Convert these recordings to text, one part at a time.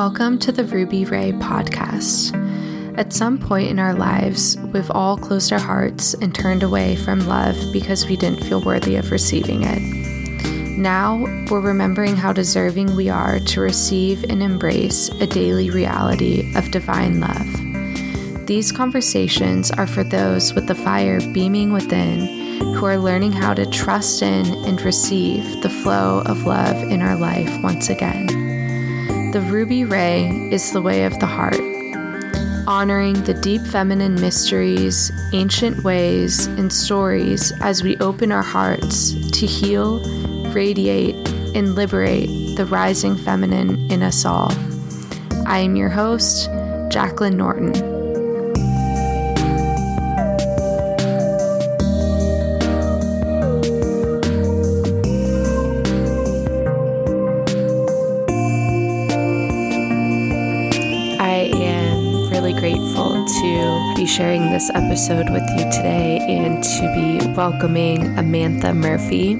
Welcome to the Ruby Ray podcast. At some point in our lives, we've all closed our hearts and turned away from love because we didn't feel worthy of receiving it. Now, we're remembering how deserving we are to receive and embrace a daily reality of divine love. These conversations are for those with the fire beaming within who are learning how to trust in and receive the flow of love in our life once again. The ruby ray is the way of the heart, honoring the deep feminine mysteries, ancient ways, and stories as we open our hearts to heal, radiate, and liberate the rising feminine in us all. I am your host, Jaclyn Norton. Sharing this episode with you today and to be welcoming Amantha Murphy.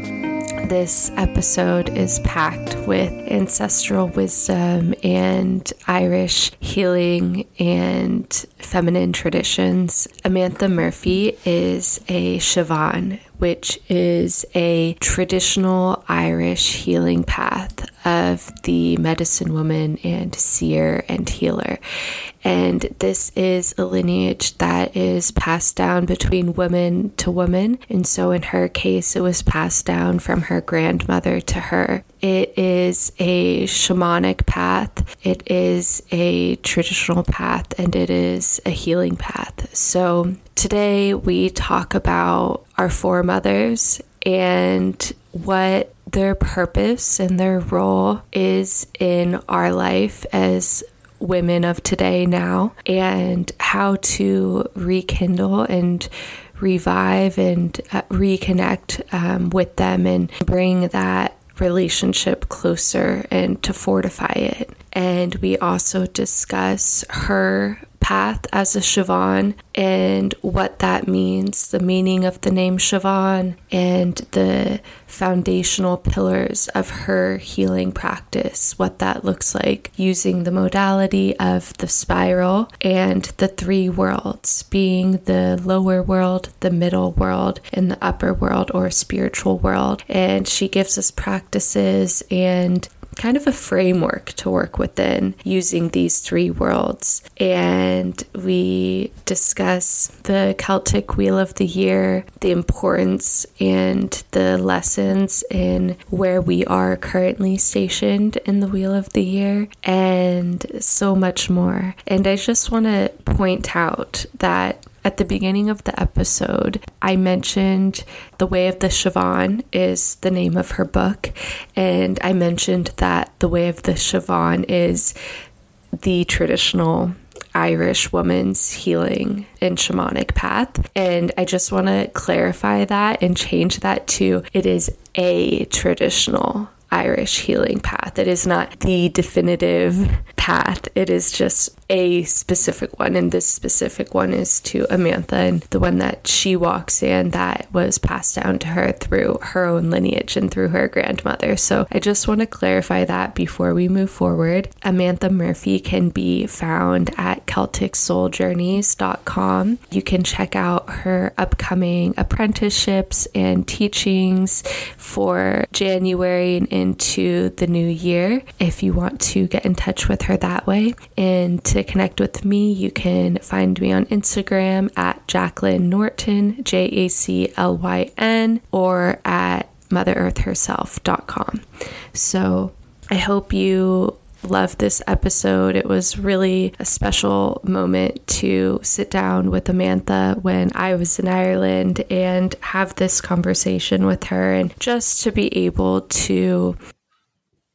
This episode is packed with ancestral wisdom and Irish healing and feminine traditions. Amantha Murphy is a Seabhean, which is a traditional Irish healing path of the medicine woman and seer and healer. And this is a lineage that is passed down between woman to woman. And so in her case, it was passed down from her grandmother to her. It is a shamanic path, it is a traditional path, and it is a healing path. So today we talk about our foremothers and what their purpose and their role is in our life as women of today now and how to rekindle and revive and uh, reconnect um, with them and bring that relationship closer and to fortify it. And we also discuss her path as a Seabhean and what that means, the meaning of the name Seabhean, and the foundational pillars of her healing practice, what that looks like using the modality of the spiral and the three worlds, being the lower world, the middle world, and the upper world or spiritual world. And she gives us practices and kind of a framework to work within using these three worlds. And we discuss the Celtic Wheel of the Year, the importance and the lessons in where we are currently stationed in the Wheel of the Year, and so much more. And I just want to point out that at the beginning of the episode, I mentioned The Way of the Seabhean is the name of her book. And I mentioned that The Way of the Seabhean is the traditional Irish woman's healing and shamanic path. And I just want to clarify that and change that to it is a traditional Irish healing path. It is not the definitive path, it is just a specific one. And this specific one is to Amantha and the one that she walks in that was passed down to her through her own lineage and through her grandmother. So I just want to clarify that before we move forward. Amantha Murphy can be found at CelticSoulJourneys.com. You can check out her upcoming apprenticeships and teachings for January and into the new year if you want to get in touch with her that way. And to connect with me, you can find me on Instagram at Jaclyn Norton, J A C L Y N, or at MotherEarthHerself.com. So I hope you love this episode. It was really a special moment to sit down with Amantha when I was in Ireland and have this conversation with her, and just to be able to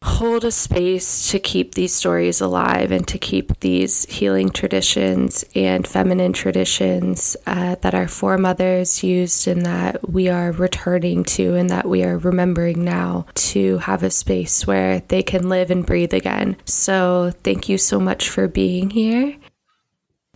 hold a space to keep these stories alive and to keep these healing traditions and feminine traditions uh, that our foremothers used and that we are returning to and that we are remembering now to have a space where they can live and breathe again. So, thank you so much for being here.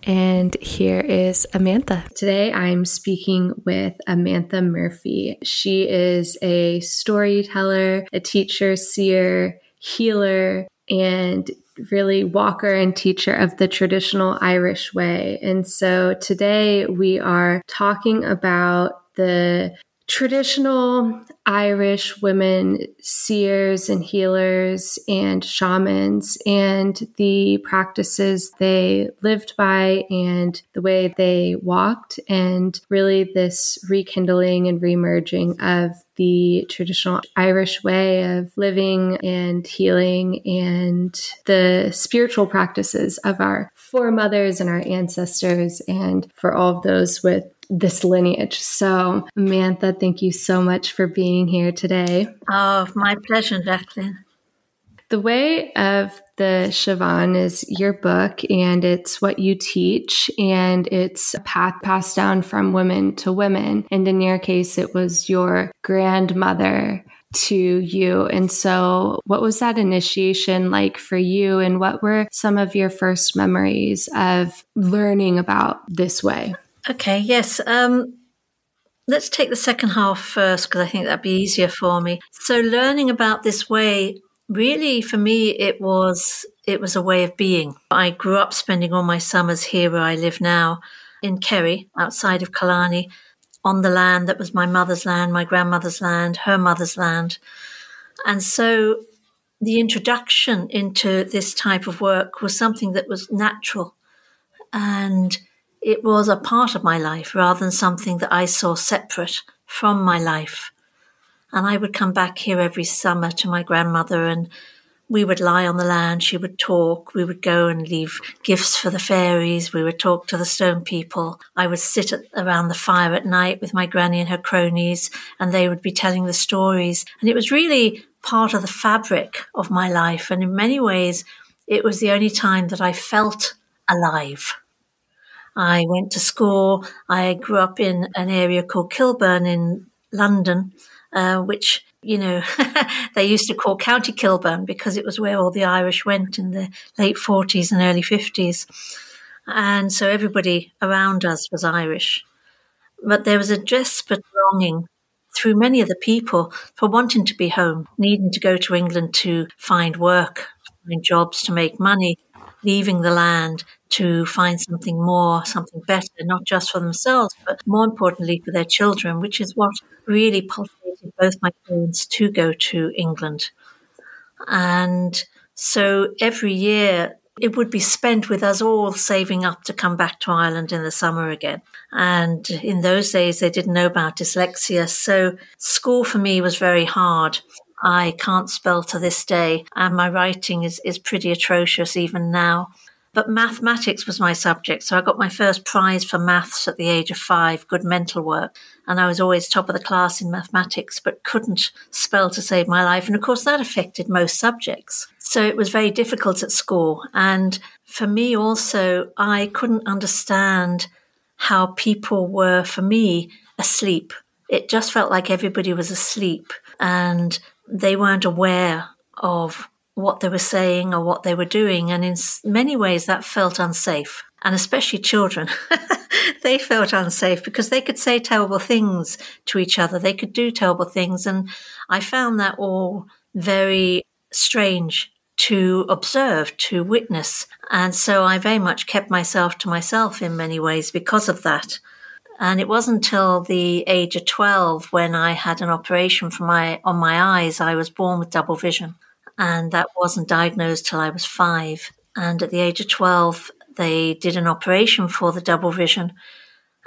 And here is Amantha. Today I'm speaking with Amantha Murphy. She is a storyteller, a teacher, seer, healer, and really walker and teacher of the traditional Irish way. And so today we are talking about the traditional Irish women seers and healers and shamans and the practices they lived by and the way they walked and really this rekindling and remerging of the traditional Irish way of living and healing and the spiritual practices of our foremothers and our ancestors and for all of those with this lineage. So, Amantha, thank you so much for being here today. Oh, my pleasure, Jaclyn. The Way of the Seabhean is your book, and it's what you teach, and it's a path passed down from women to women. And in your case, it was your grandmother to you. And so, what was that initiation like for you? And what were some of your first memories of learning about this way? Okay, yes. Um, let's take the second half first because I think that'd be easier for me. So, learning about this way, really, for me, it was it was a way of being. I grew up spending all my summers here where I live now, in Kerry, outside of Killarney, on the land that was my mother's land, my grandmother's land, her mother's land, and so the introduction into this type of work was something that was natural and it was a part of my life rather than something that I saw separate from my life. And I would come back here every summer to my grandmother and we would lie on the land, she would talk, we would go and leave gifts for the fairies, we would talk to the stone people. I would sit at, around the fire at night with my granny and her cronies, and they would be telling the stories. And it was really part of the fabric of my life. And in many ways, it was the only time that I felt alive. I went to school. I grew up in an area called Kilburn in London, uh, which, you know, they used to call County Kilburn because it was where all the Irish went in the late 40s and early 50s. And so everybody around us was Irish. But there was a desperate longing through many of the people for wanting to be home, needing to go to England to find work, find jobs, to make money, leaving the land to find something more, something better, not just for themselves, but more importantly for their children, which is what really pulsated both my parents to go to England. And so every year it would be spent with us all saving up to come back to Ireland in the summer again. And in those days, they didn't know about dyslexia. So school for me was very hard. I can't spell to this day, and my writing is, is pretty atrocious even now. But mathematics was my subject, so I got my first prize for maths at the age of five, good mental work. And I was always top of the class in mathematics, but couldn't spell to save my life. And of course, that affected most subjects. So it was very difficult at school. And for me also, I couldn't understand how people were, for me, asleep. It just felt like everybody was asleep. And they weren't aware of what they were saying or what they were doing. And in many ways, that felt unsafe. And especially children, they felt unsafe because they could say terrible things to each other. They could do terrible things. And I found that all very strange to observe, to witness. And so I very much kept myself to myself in many ways because of that. And it wasn't until the age of 12 when I had an operation for my, on my eyes, I was born with double vision. And that wasn't diagnosed till I was five. And at the age of 12, they did an operation for the double vision.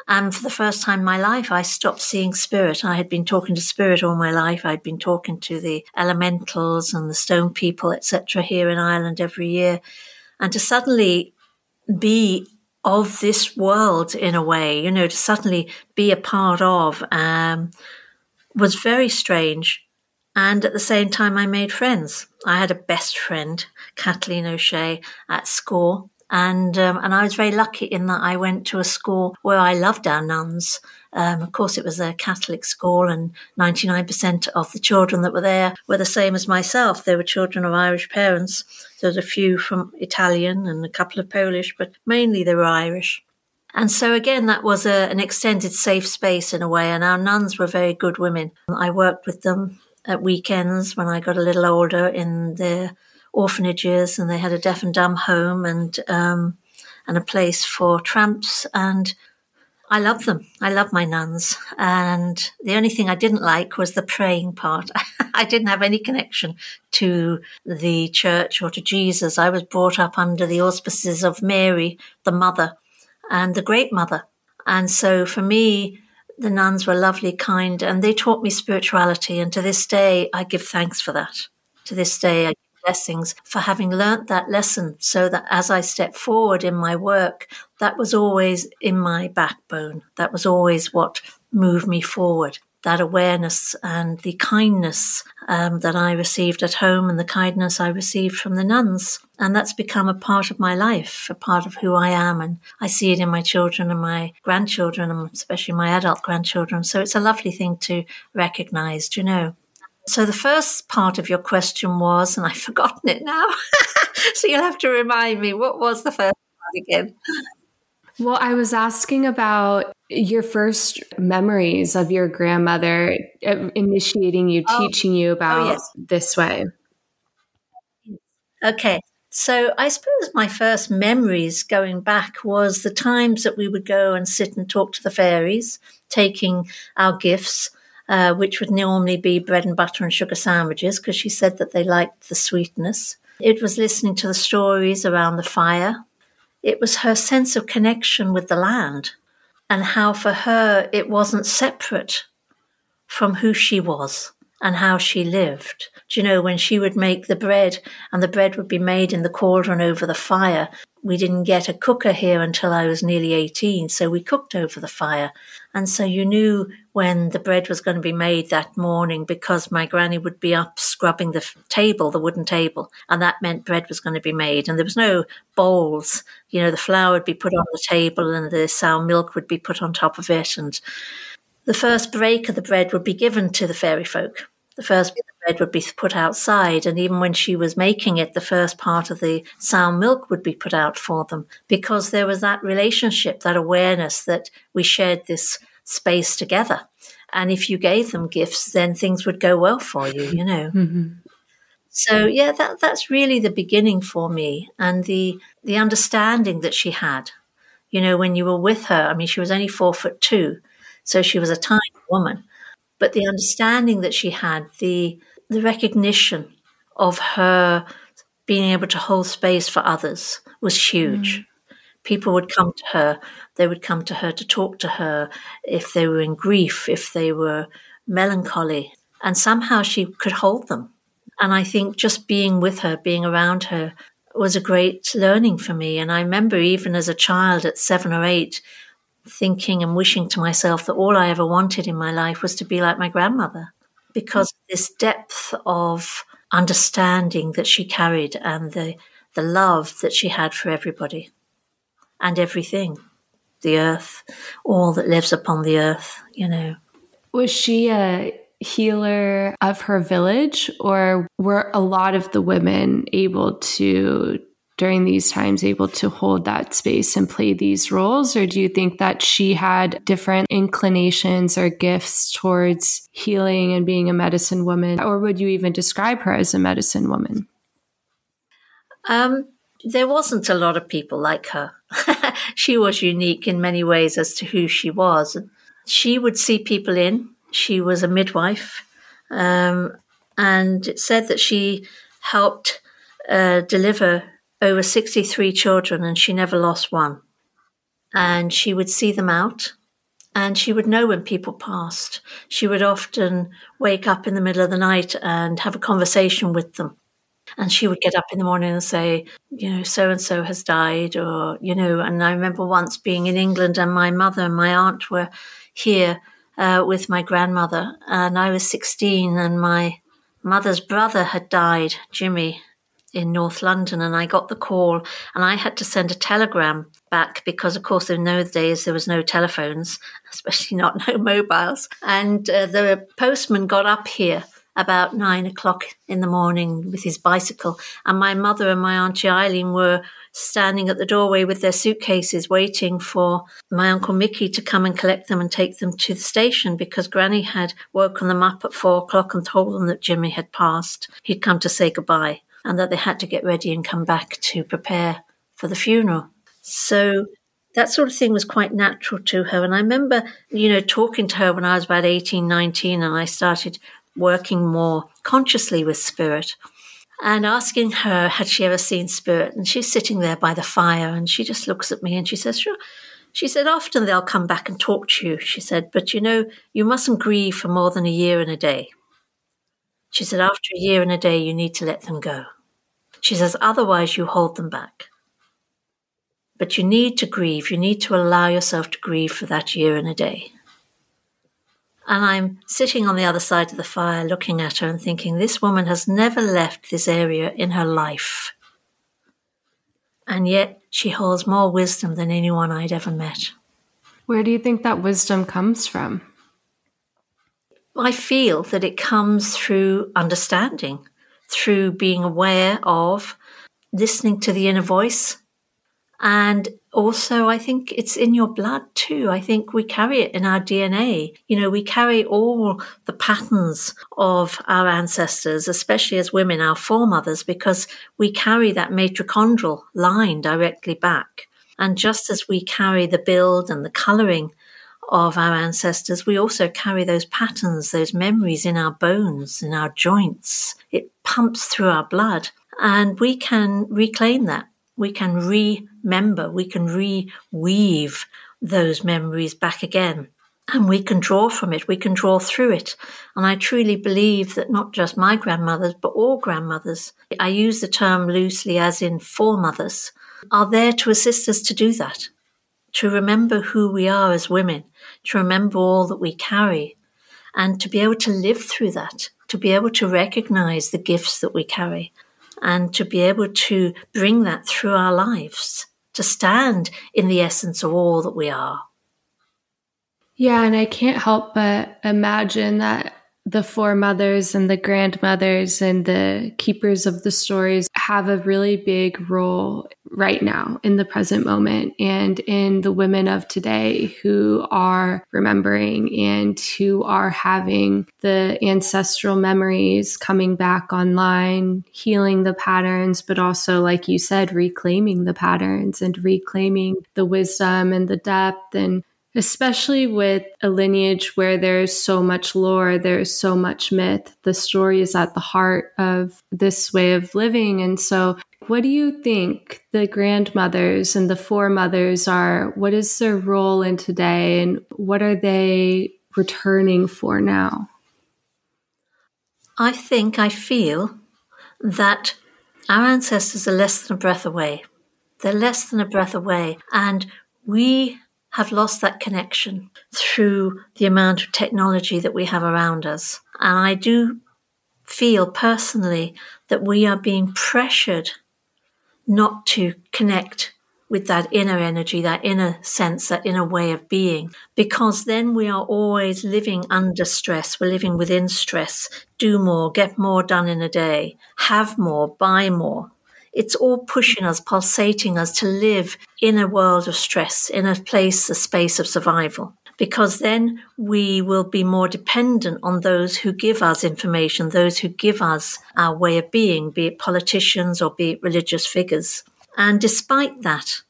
And for the first time in my life, I stopped seeing spirit. I had been talking to spirit all my life. I'd been talking to the elementals and the stone people, etc., here in Ireland every year. And to suddenly be of this world in a way, you know, to suddenly be a part of um, was very strange. And at the same time, I made friends. I had a best friend, Kathleen O'Shea, at school. And, um, and I was very lucky in that I went to a school where I loved our nuns. Um, of course, it was a Catholic school, and 99% of the children that were there were the same as myself. They were children of Irish parents. There was a few from Italian and a couple of Polish, but mainly they were Irish. And so again, that was a, an extended safe space in a way. And our nuns were very good women. I worked with them at weekends when I got a little older in the orphanages, and they had a deaf and dumb home and um, and a place for tramps. And I love them. I love my nuns. And the only thing I didn't like was the praying part. I didn't have any connection to the church or to Jesus. I was brought up under the auspices of Mary, the mother, and the great mother. And so for me, the nuns were lovely, kind, and they taught me spirituality. And to this day, I give thanks for that. To this day, I give blessings for having learnt that lesson so that as I step forward in my work, that was always in my backbone. That was always what moved me forward that awareness and the kindness um, that I received at home and the kindness I received from the nuns. And that's become a part of my life, a part of who I am. And I see it in my children and my grandchildren, and especially my adult grandchildren. So it's a lovely thing to recognize, you know. So the first part of your question was, and I've forgotten it now. so you'll have to remind me, what was the first part again? Well, I was asking about your first memories of your grandmother uh, initiating you, oh. teaching you oh, about oh, yes. this way. Okay. So I suppose my first memories going back was the times that we would go and sit and talk to the fairies, taking our gifts, uh, which would normally be bread and butter and sugar sandwiches, because she said that they liked the sweetness. It was listening to the stories around the fire. It was her sense of connection with the land and how for her it wasn't separate from who she was and how she lived. Do you know, when she would make the bread and the bread would be made in the cauldron over the fire, we didn't get a cooker here until I was nearly 18, so we cooked over the fire. And so you knew when the bread was going to be made that morning because my granny would be up scrubbing the table, the wooden table, and that meant bread was going to be made. And there was no bowls. You know, the flour would be put on the table and the sour milk would be put on top of it. And the first break of the bread would be given to the fairy folk the first bread would be put outside, and even when she was making it, the first part of the sour milk would be put out for them because there was that relationship, that awareness that we shared this space together. And if you gave them gifts, then things would go well for you, you know. Mm-hmm. So yeah, that that's really the beginning for me, and the the understanding that she had. You know, when you were with her, I mean, she was only four foot two, so she was a tiny woman but the understanding that she had, the the recognition of her being able to hold space for others was huge. Mm. People would come to her, they would come to her to talk to her if they were in grief, if they were melancholy, and somehow she could hold them. And I think just being with her, being around her, was a great learning for me. And I remember even as a child at seven or eight, thinking and wishing to myself that all I ever wanted in my life was to be like my grandmother because this depth of understanding that she carried and the, the love that she had for everybody and everything the earth, all that lives upon the earth, you know. Was she a healer of her village, or were a lot of the women able to during these times able to hold that space and play these roles? Or do you think that she had different inclinations or gifts towards healing and being a medicine woman? Or would you even describe her as a medicine woman? Um, there wasn't a lot of people like her. she was unique in many ways as to who she was. She would see people in. She was a midwife. Um, and it said that she helped uh, deliver over 63 children and she never lost one. And she would see them out and she would know when people passed. She would often wake up in the middle of the night and have a conversation with them. And she would get up in the morning and say, you know, so and so has died, or, you know, and I remember once being in England and my mother and my aunt were here uh, with my grandmother, and I was 16, and my mother's brother had died, Jimmy, in North London, and I got the call, and I had to send a telegram back because, of course, in those days there was no telephones, especially not no mobiles. And uh, the postman got up here about nine o'clock in the morning with his bicycle, and my mother and my auntie Eileen were standing at the doorway with their suitcases waiting for my uncle Mickey to come and collect them and take them to the station because Granny had woken them up at four o'clock and told them that Jimmy had passed. He'd come to say goodbye. And that they had to get ready and come back to prepare for the funeral. So that sort of thing was quite natural to her. And I remember, you know, talking to her when I was about 18, 19, and I started working more consciously with spirit and asking her, had she ever seen spirit? And she's sitting there by the fire and she just looks at me and she says, Sure. She said, Often they'll come back and talk to you. She said, But you know, you mustn't grieve for more than a year and a day. She said, After a year and a day, you need to let them go. She says, Otherwise, you hold them back. But you need to grieve. You need to allow yourself to grieve for that year and a day. And I'm sitting on the other side of the fire looking at her and thinking, this woman has never left this area in her life. And yet she holds more wisdom than anyone I'd ever met. Where do you think that wisdom comes from? I feel that it comes through understanding, through being aware of listening to the inner voice, and also, I think it's in your blood too. I think we carry it in our DNA. You know, we carry all the patterns of our ancestors, especially as women, our foremothers, because we carry that mitochondrial line directly back. And just as we carry the build and the coloring of our ancestors, we also carry those patterns, those memories in our bones, in our joints. It pumps through our blood and we can reclaim that we can remember, we can reweave those memories back again. And we can draw from it, we can draw through it. And I truly believe that not just my grandmothers, but all grandmothers, I use the term loosely as in foremothers, are there to assist us to do that, to remember who we are as women, to remember all that we carry, and to be able to live through that, to be able to recognize the gifts that we carry and to be able to bring that through our lives, to stand in the essence of all that we are. Yeah, and I can't help but imagine that the foremothers and the grandmothers and the keepers of the stories have a really big role right now in the present moment and in the women of today who are remembering and who are having the ancestral memories coming back online, healing the patterns, but also, like you said, reclaiming the patterns and reclaiming the wisdom and the depth and especially with a lineage where there's so much lore, there's so much myth. The story is at the heart of this way of living. And so, what do you think the grandmothers and the foremothers are? What is their role in today, and what are they returning for now? I think, I feel that our ancestors are less than a breath away. They're less than a breath away. And we have lost that connection through the amount of technology that we have around us. And I do feel personally that we are being pressured not to connect with that inner energy, that inner sense, that inner way of being, because then we are always living under stress. We're living within stress. Do more, get more done in a day, have more, buy more. It's all pushing us, pulsating us to live in a world of stress, in a place, a space of survival. Because then we will be more dependent on those who give us information, those who give us our way of being, be it politicians or be it religious figures. And despite that,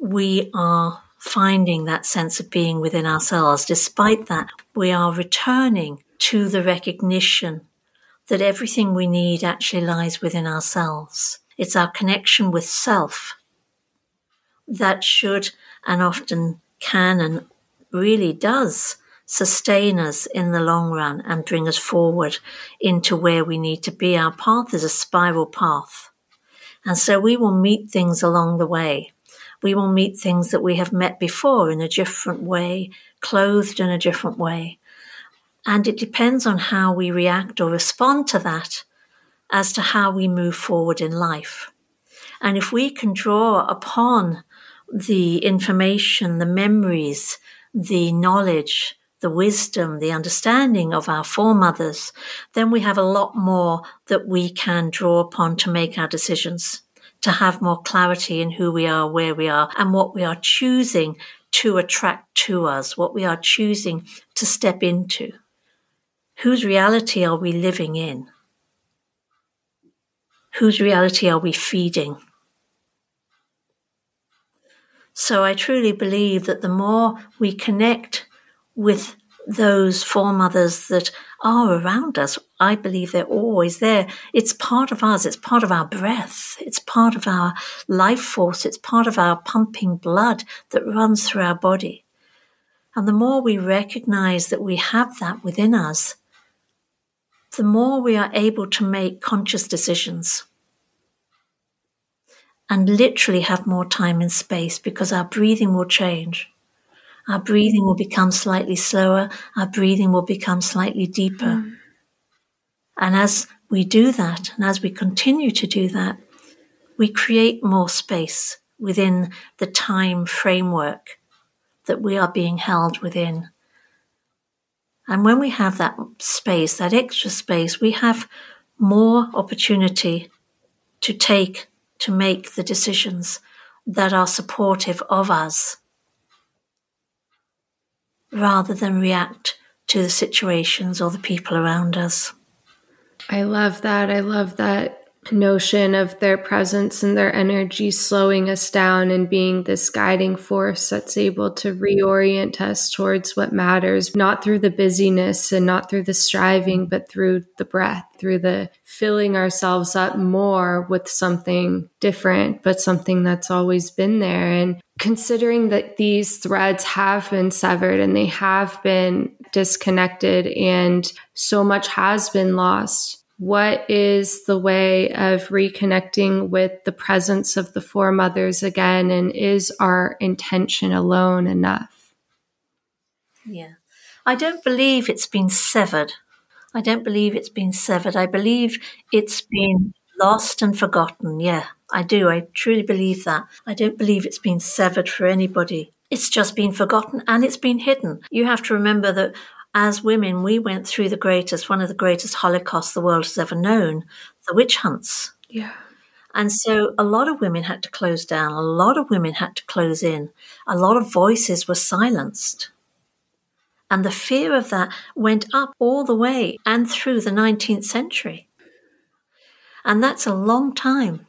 we are finding that sense of being within ourselves. Despite that, we are returning to the recognition that everything we need actually lies within ourselves. It's our connection with self that should and often can and really does sustain us in the long run and bring us forward into where we need to be. Our path is a spiral path. And so we will meet things along the way. We will meet things that we have met before in a different way, clothed in a different way. And it depends on how we react or respond to that as to how we move forward in life. And if we can draw upon the information, the memories, the knowledge, the wisdom, the understanding of our foremothers, then we have a lot more that we can draw upon to make our decisions, to have more clarity in who we are, where we are, and what we are choosing to attract to us, what we are choosing to step into. Whose reality are we living in? Whose reality are we feeding? So I truly believe that the more we connect with those foremothers that are around us, I believe they're always there. It's part of us. It's part of our breath. It's part of our life force. It's part of our pumping blood that runs through our body. And the more we recognize that we have that within us, the more we are able to make conscious decisions and literally have more time and space because our breathing will change. Our breathing will become slightly slower. Our breathing will become slightly deeper. Mm. And as we do that, and as we continue to do that, we create more space within the time framework that we are being held within. And when we have that space, that extra space, we have more opportunity to take, to make the decisions that are supportive of us rather than react to the situations or the people around us. I love that. I love that notion of their presence and their energy slowing us down and being this guiding force that's able to reorient us towards what matters, not through the busyness and not through the striving, but through the breath, through the filling ourselves up more with something different, but something that's always been there. And considering that these threads have been severed and they have been disconnected and so much has been lost what is the way of reconnecting with the presence of the foremothers again? And is our intention alone enough? Yeah. I don't believe it's been severed. I don't believe it's been severed. I believe it's been lost and forgotten. Yeah, I do. I truly believe that. I don't believe it's been severed for anybody. It's just been forgotten and it's been hidden. You have to remember that as women, we went through the greatest, one of the greatest holocausts the world has ever known, the witch hunts. Yeah. And so a lot of women had to close down, a lot of women had to close in, a lot of voices were silenced. And the fear of that went up all the way and through the 19th century. And that's a long time.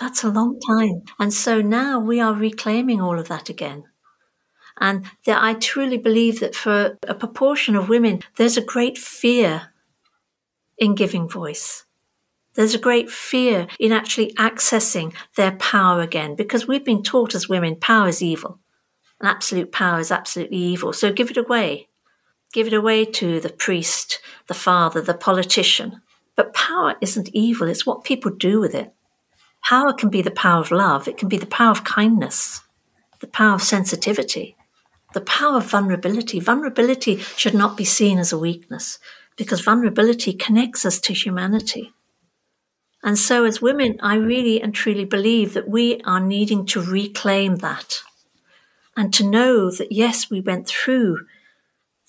That's a long time. And so now we are reclaiming all of that again. And that I truly believe that for a proportion of women, there's a great fear in giving voice. There's a great fear in actually accessing their power again because we've been taught as women power is evil. And absolute power is absolutely evil. So give it away. Give it away to the priest, the father, the politician. But power isn't evil, it's what people do with it. Power can be the power of love, it can be the power of kindness, the power of sensitivity the power of vulnerability. Vulnerability should not be seen as a weakness because vulnerability connects us to humanity. And so, as women, I really and truly believe that we are needing to reclaim that and to know that, yes, we went through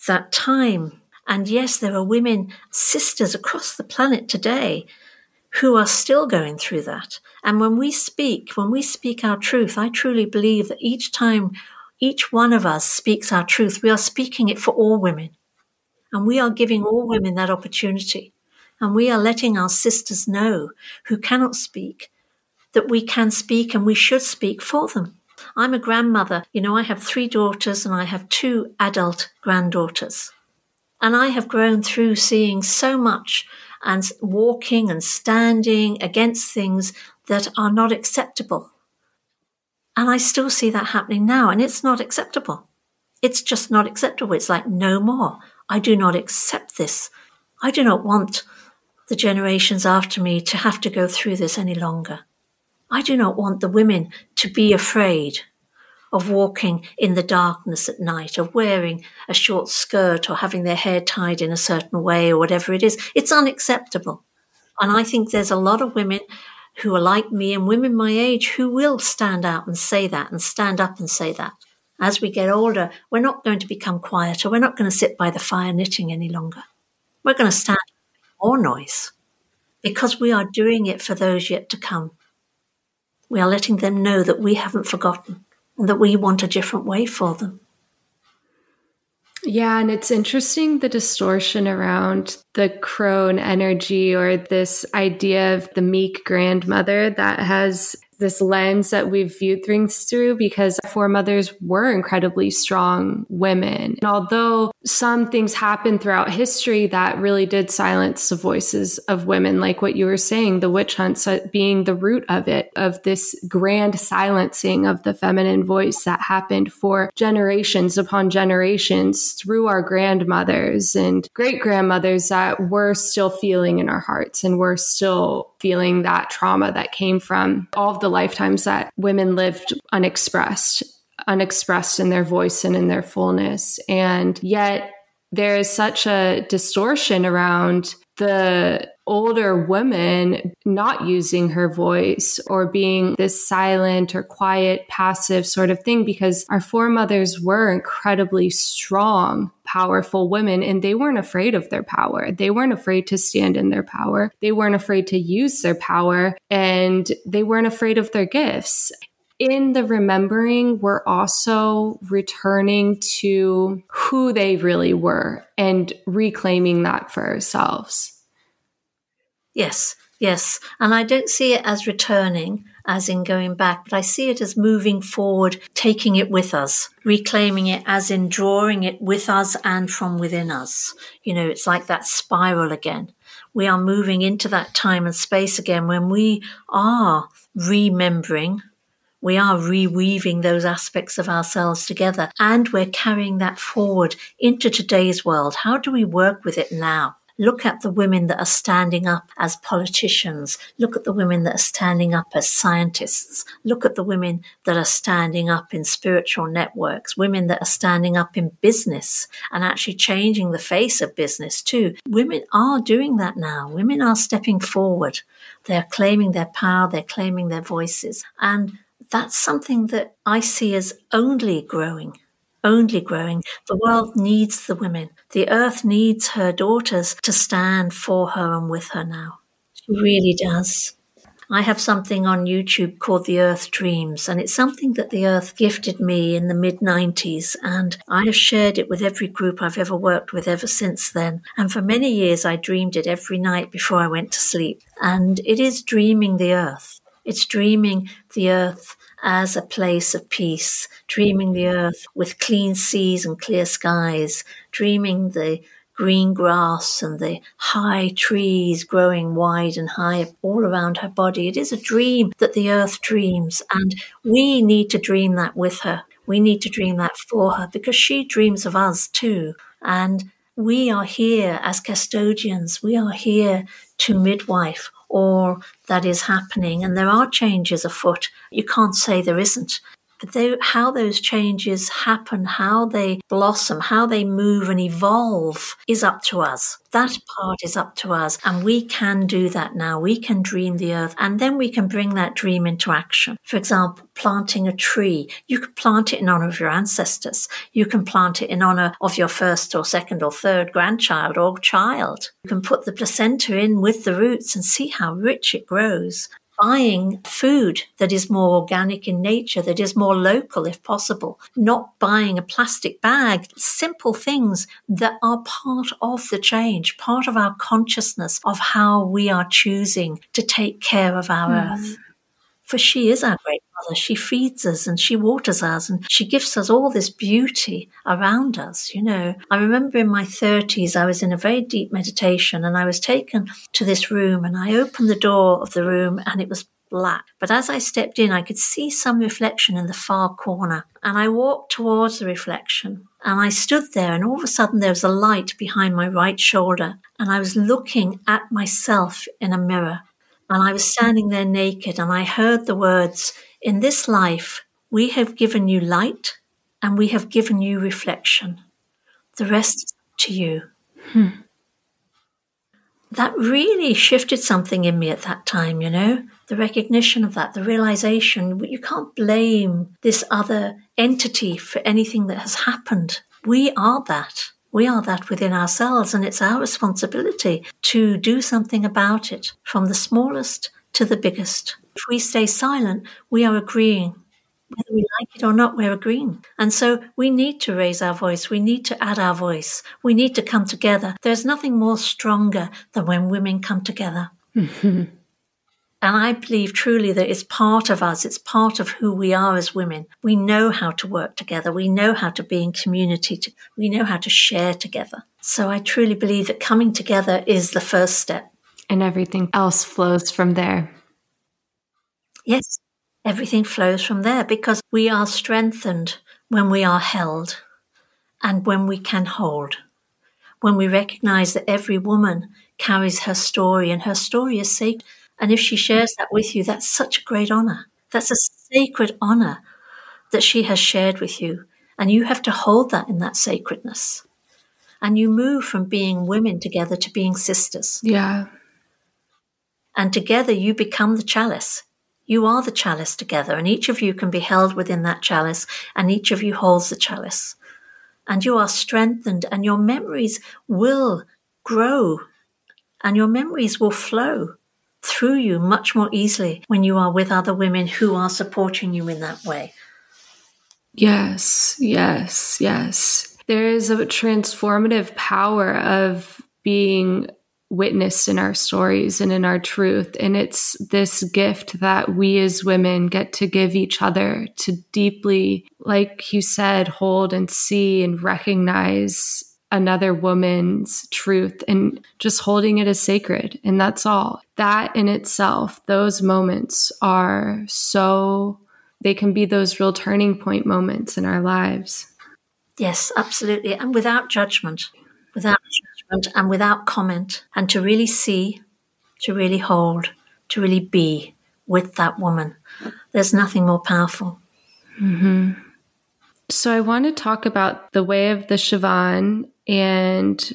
that time. And yes, there are women, sisters across the planet today who are still going through that. And when we speak, when we speak our truth, I truly believe that each time each one of us speaks our truth. We are speaking it for all women. And we are giving all women that opportunity. And we are letting our sisters know who cannot speak that we can speak and we should speak for them. I'm a grandmother. You know, I have three daughters and I have two adult granddaughters. And I have grown through seeing so much and walking and standing against things that are not acceptable and I still see that happening now, and it's not acceptable. It's just not acceptable. It's like, no more. I do not accept this. I do not want the generations after me to have to go through this any longer. I do not want the women to be afraid of walking in the darkness at night, of wearing a short skirt or having their hair tied in a certain way or whatever it is. It's unacceptable. And I think there's a lot of women who are like me and women my age who will stand out and say that and stand up and say that. As we get older, we're not going to become quieter. We're not going to sit by the fire knitting any longer. We're going to stand more noise because we are doing it for those yet to come. We are letting them know that we haven't forgotten and that we want a different way for them. Yeah, and it's interesting the distortion around the crone energy or this idea of the meek grandmother that has this lens that we've viewed things through because our foremothers were incredibly strong women. And although some things happened throughout history that really did silence the voices of women, like what you were saying, the witch hunts uh, being the root of it, of this grand silencing of the feminine voice that happened for generations upon generations through our grandmothers and great grandmothers that we're still feeling in our hearts and we're still feeling that trauma that came from all of the lifetimes that women lived unexpressed unexpressed in their voice and in their fullness. And yet there is such a distortion around the older woman not using her voice or being this silent or quiet, passive sort of thing because our foremothers were incredibly strong, powerful women and they weren't afraid of their power. They weren't afraid to stand in their power. They weren't afraid to use their power and they weren't afraid of their gifts in the remembering, we're also returning to who they really were and reclaiming that for ourselves. Yes, yes. And I don't see it as returning, as in going back, but I see it as moving forward, taking it with us, reclaiming it as in drawing it with us and from within us. You know, it's like that spiral again. We are moving into that time and space again when we are remembering we are reweaving those aspects of ourselves together and we're carrying that forward into today's world. How do we work with it now? Look at the women that are standing up as politicians. Look at the women that are standing up as scientists. Look at the women that are standing up in spiritual networks, women that are standing up in business and actually changing the face of business too. Women are doing that now. Women are stepping forward. They're claiming their power. They're claiming their voices. And that's something that I see as only growing, only growing. The world needs the women. The earth needs her daughters to stand for her and with her now. She really does. I have something on YouTube called The Earth Dreams, and it's something that the Earth gifted me in the mid 90s, and I have shared it with every group I've ever worked with ever since then. And for many years, I dreamed it every night before I went to sleep. And it is dreaming the Earth. It's dreaming the Earth as a place of peace, dreaming the earth with clean seas and clear skies, dreaming the green grass and the high trees growing wide and high all around her body. It is a dream that the earth dreams, and we need to dream that with her. We need to dream that for her because she dreams of us too. And we are here as custodians. We are here to midwife or that is happening. And there are changes afoot. You can't say there isn't. They, how those changes happen, how they blossom, how they move and evolve is up to us. That part is up to us. And we can do that now. We can dream the earth and then we can bring that dream into action. For example, planting a tree. You can plant it in honor of your ancestors. You can plant it in honor of your first or second or third grandchild or child. You can put the placenta in with the roots and see how rich it grows buying food that is more organic in nature, that is more local if possible, not buying a plastic bag, simple things that are part of the change, part of our consciousness of how we are choosing to take care of our mm. earth. For she is our great mother. She feeds us and she waters us and she gives us all this beauty around us. You know, I remember in my 30s, I was in a very deep meditation and I was taken to this room and I opened the door of the room and it was black. But as I stepped in, I could see some reflection in the far corner. And I walked towards the reflection and I stood there, and all of a sudden there was a light behind my right shoulder. And I was looking at myself in a mirror. And I was standing there naked and I heard the words, In this life, we have given you light and we have given you reflection. The rest is to you. Hmm. That really shifted something in me at that time, you know, the recognition of that, the realization you can't blame this other entity for anything that has happened. We are that. We are that within ourselves, and it's our responsibility to do something about it, from the smallest to the biggest. If we stay silent, we are agreeing whether we like it or not, we're agreeing. And so we need to raise our voice. We need to add our voice. We need to come together. There's nothing more stronger than when women come together. and I believe truly that it's part of us. It's part of who we are as women. We know how to work together. We know how to be in community. We know how to share together. So I truly believe that coming together is the first step. And everything else flows from there. Yes, everything flows from there because we are strengthened when we are held and when we can hold. When we recognize that every woman carries her story and her story is sacred. And if she shares that with you, that's such a great honor. That's a sacred honor that she has shared with you. And you have to hold that in that sacredness. And you move from being women together to being sisters. Yeah. And together you become the chalice. You are the chalice together, and each of you can be held within that chalice, and each of you holds the chalice. And you are strengthened, and your memories will grow, and your memories will flow through you much more easily when you are with other women who are supporting you in that way. Yes, yes, yes. There is a transformative power of being witnessed in our stories and in our truth. And it's this gift that we as women get to give each other to deeply, like you said, hold and see and recognize another woman's truth and just holding it as sacred. And that's all. That in itself, those moments are so, they can be those real turning point moments in our lives. Yes, absolutely. And without judgment, without judgment and without comment, and to really see, to really hold, to really be with that woman. There's nothing more powerful. Mm-hmm. So I want to talk about the way of the Seabhean. And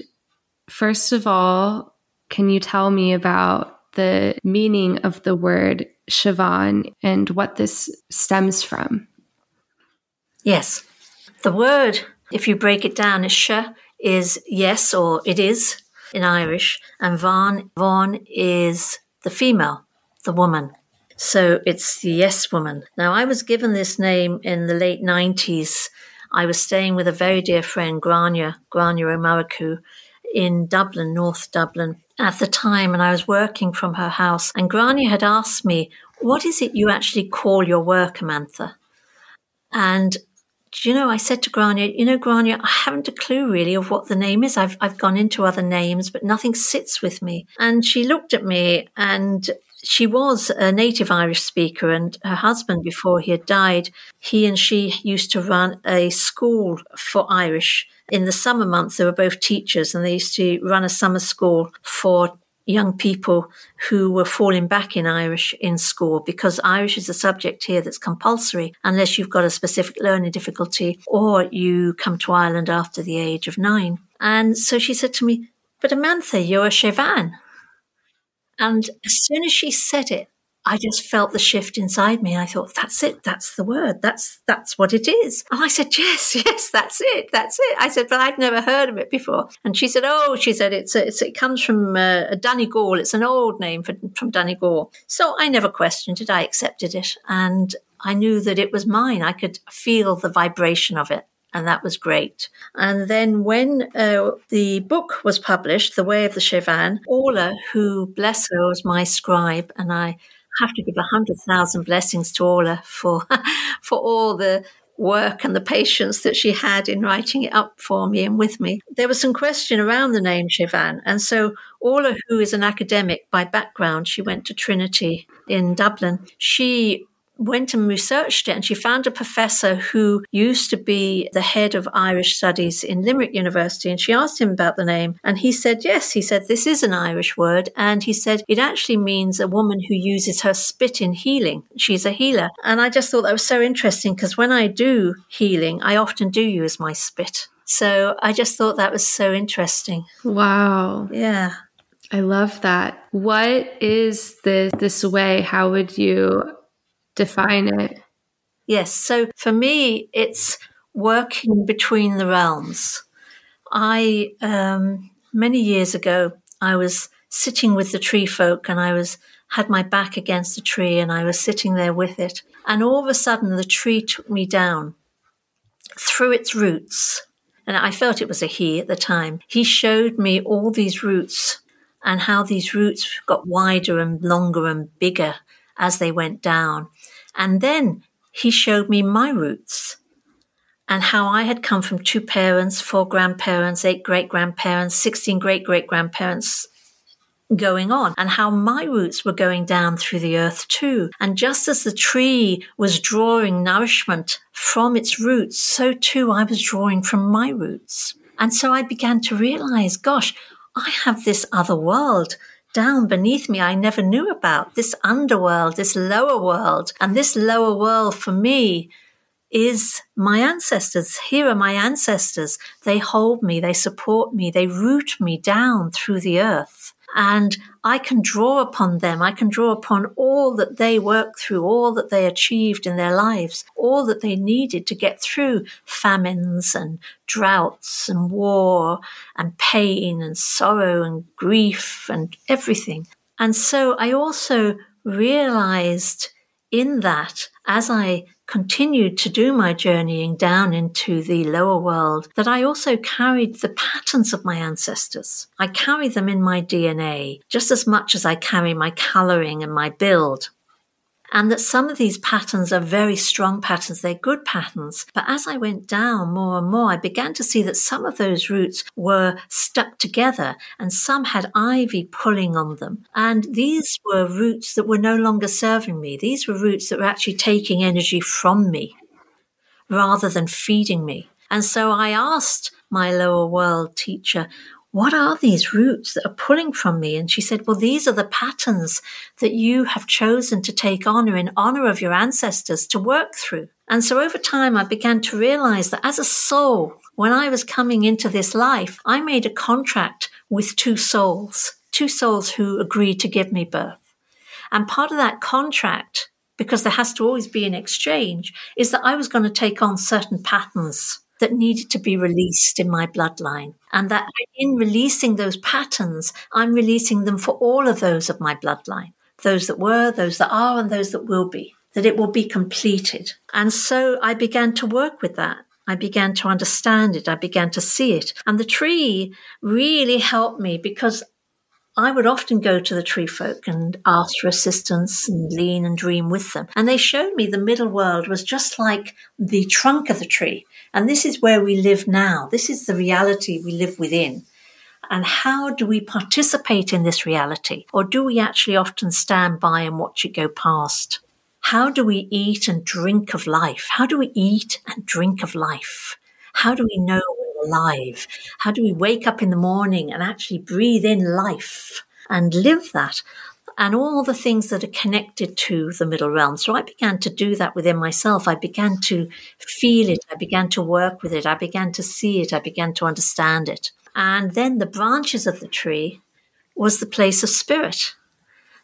first of all, can you tell me about the meaning of the word Seabhean and what this stems from? Yes. The word, if you break it down, is sh is yes or it is in Irish, and Vaughan, Vaughan is the female, the woman. So it's the yes woman. Now, I was given this name in the late 90s. I was staying with a very dear friend, Grania, Grania O'Maraku, in Dublin, North Dublin, at the time, and I was working from her house. And Grania had asked me, What is it you actually call your work, Amantha? And you know, I said to Grania, you know, Grania, I haven't a clue really of what the name is. I've, I've gone into other names, but nothing sits with me. And she looked at me and she was a native Irish speaker, and her husband, before he had died, he and she used to run a school for Irish. In the summer months, they were both teachers, and they used to run a summer school for young people who were falling back in Irish in school because Irish is a subject here that's compulsory unless you've got a specific learning difficulty or you come to Ireland after the age of nine. And so she said to me, But Amantha, you're a Seabhean. And as soon as she said it, I just felt the shift inside me. I thought, that's it. That's the word. That's, that's what it is. And I said, yes, yes, that's it. That's it. I said, but I'd never heard of it before. And she said, oh, she said, it's, it's it comes from uh, Donegal. It's an old name for, from Donegal. So I never questioned it. I accepted it. And I knew that it was mine. I could feel the vibration of it and that was great. And then when uh, the book was published, The Way of the Seabhean, Orla, who bless her was my scribe, and I have to give a hundred thousand blessings to Orla for for all the work and the patience that she had in writing it up for me and with me. There was some question around the name Seabhean, and so Orla, who is an academic by background, she went to Trinity in Dublin. She went and researched it and she found a professor who used to be the head of Irish studies in Limerick University and she asked him about the name and he said yes he said this is an Irish word and he said it actually means a woman who uses her spit in healing. She's a healer. And I just thought that was so interesting because when I do healing I often do use my spit. So I just thought that was so interesting. Wow. Yeah. I love that. What is this this way? How would you define it? Yes. So for me, it's working between the realms. I, um, many years ago, I was sitting with the tree folk and I was had my back against the tree and I was sitting there with it. And all of a sudden the tree took me down through its roots. And I felt it was a he at the time. He showed me all these roots and how these roots got wider and longer and bigger as they went down. And then he showed me my roots and how I had come from two parents, four grandparents, eight great grandparents, 16 great great grandparents going on, and how my roots were going down through the earth too. And just as the tree was drawing nourishment from its roots, so too I was drawing from my roots. And so I began to realize, gosh, I have this other world down beneath me I never knew about, this underworld, this lower world. And this lower world for me is my ancestors. Here are my ancestors. They hold me, they support me, they root me down through the earth. And I can draw upon them. I can draw upon all that they worked through, all that they achieved in their lives, all that they needed to get through famines and droughts and war and pain and sorrow and grief and everything. And so I also realized in that as I continued to do my journeying down into the lower world that I also carried the patterns of my ancestors. I carry them in my DNA just as much as I carry my coloring and my build and that some of these patterns are very strong patterns. They're good patterns. But as I went down more and more, I began to see that some of those roots were stuck together and some had ivy pulling on them. And these were roots that were no longer serving me. These were roots that were actually taking energy from me rather than feeding me. And so I asked my lower world teacher, what are these roots that are pulling from me? And she said, well, these are the patterns that you have chosen to take honor in honor of your ancestors to work through. And so over time, I began to realize that as a soul, when I was coming into this life, I made a contract with two souls, two souls who agreed to give me birth. And part of that contract, because there has to always be an exchange, is that I was going to take on certain patterns that needed to be released in my bloodline. And that in releasing those patterns, I'm releasing them for all of those of my bloodline those that were, those that are, and those that will be, that it will be completed. And so I began to work with that. I began to understand it. I began to see it. And the tree really helped me because I would often go to the tree folk and ask for assistance and lean and dream with them. And they showed me the middle world was just like the trunk of the tree. And this is where we live now. This is the reality we live within. And how do we participate in this reality? Or do we actually often stand by and watch it go past? How do we eat and drink of life? How do we eat and drink of life? How do we know we're alive? How do we wake up in the morning and actually breathe in life and live that? And all the things that are connected to the middle realm. So I began to do that within myself. I began to feel it. I began to work with it. I began to see it. I began to understand it. And then the branches of the tree was the place of spirit.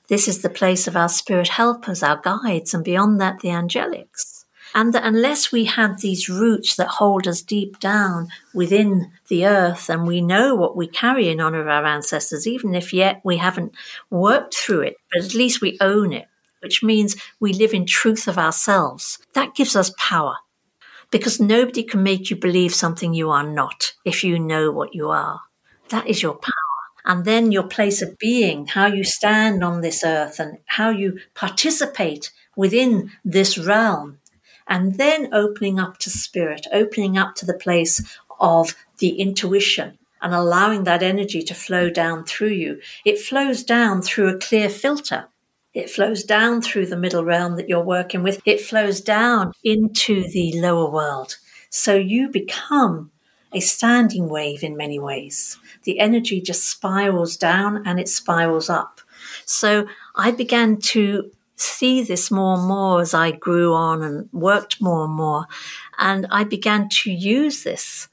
This is the place of our spirit helpers, our guides, and beyond that, the angelics. And that unless we have these roots that hold us deep down within the earth and we know what we carry in honor of our ancestors, even if yet we haven't worked through it, but at least we own it, which means we live in truth of ourselves, that gives us power. Because nobody can make you believe something you are not if you know what you are. That is your power and then your place of being, how you stand on this earth and how you participate within this realm and then opening up to spirit, opening up to the place of the intuition and allowing that energy to flow down through you. It flows down through a clear filter. It flows down through the middle realm that you're working with. It flows down into the lower world. So you become a standing wave in many ways. The energy just spirals down and it spirals up. So I began to see this more and more as I grew on and worked more and more. And I began to use this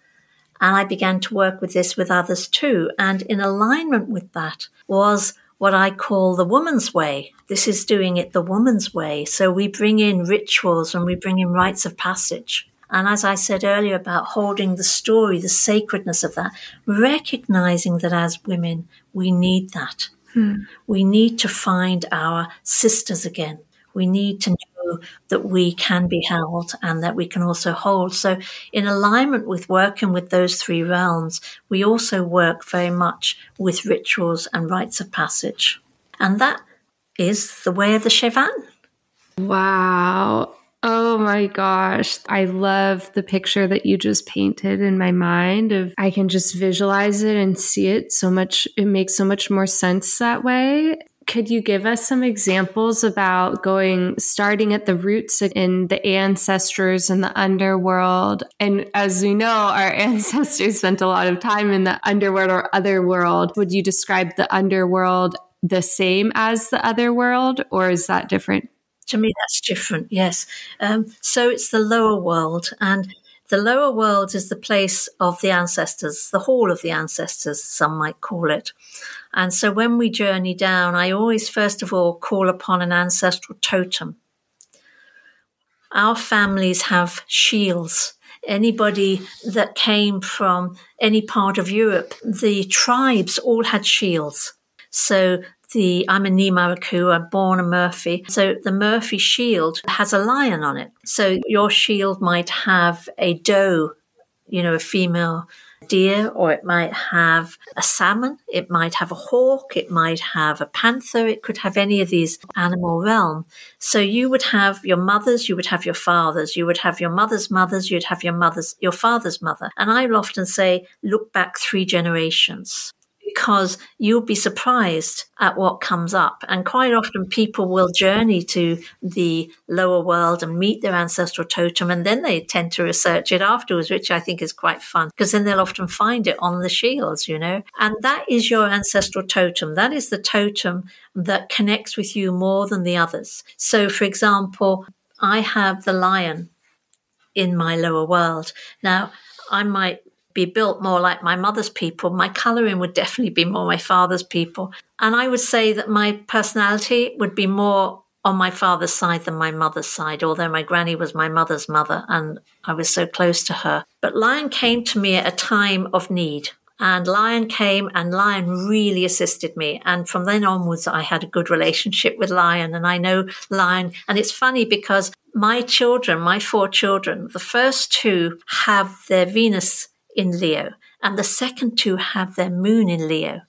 and I began to work with this with others too. And in alignment with that was what I call the woman's way. This is doing it the woman's way. So we bring in rituals and we bring in rites of passage. And as I said earlier about holding the story, the sacredness of that, recognizing that as women, we need that Hmm. We need to find our sisters again. We need to know that we can be held and that we can also hold. So, in alignment with working with those three realms, we also work very much with rituals and rites of passage. And that is the way of the Seabhean. Wow. Oh my gosh. I love the picture that you just painted in my mind of I can just visualize it and see it so much it makes so much more sense that way. Could you give us some examples about going starting at the roots in the ancestors and the underworld? And as we know, our ancestors spent a lot of time in the underworld or other world. Would you describe the underworld the same as the other world or is that different? To me, that's different, yes. Um, so it's the lower world. And the lower world is the place of the ancestors, the hall of the ancestors, some might call it. And so when we journey down, I always, first of all, call upon an ancestral totem. Our families have shields. Anybody that came from any part of Europe, the tribes all had shields. So the I'm a Nimaraku, I'm born a Murphy. So the Murphy shield has a lion on it. So your shield might have a doe, you know, a female deer, or it might have a salmon, it might have a hawk, it might have a panther, it could have any of these animal realm. So you would have your mothers, you would have your fathers, you would have your mother's mothers, you'd have your mother's, your father's mother. And I often say, look back three generations because you'll be surprised at what comes up. And quite often people will journey to the lower world and meet their ancestral totem, and then they tend to research it afterwards, which I think is quite fun because then they'll often find it on the shields, you know. And that is your ancestral totem. That is the totem that connects with you more than the others. So, for example, I have the lion in my lower world. Now, I might be built more like my mother's people. My colouring would definitely be more my father's people. And I would say that my personality would be more on my father's side than my mother's side, although my granny was my mother's mother and I was so close to her. But Lion came to me at a time of need. And Lion came and Lion really assisted me. And from then onwards, I had a good relationship with Lion. And I know Lion. And it's funny because my children, my four children, the first two have their Venus in Leo, and the second two have their moon in Leo.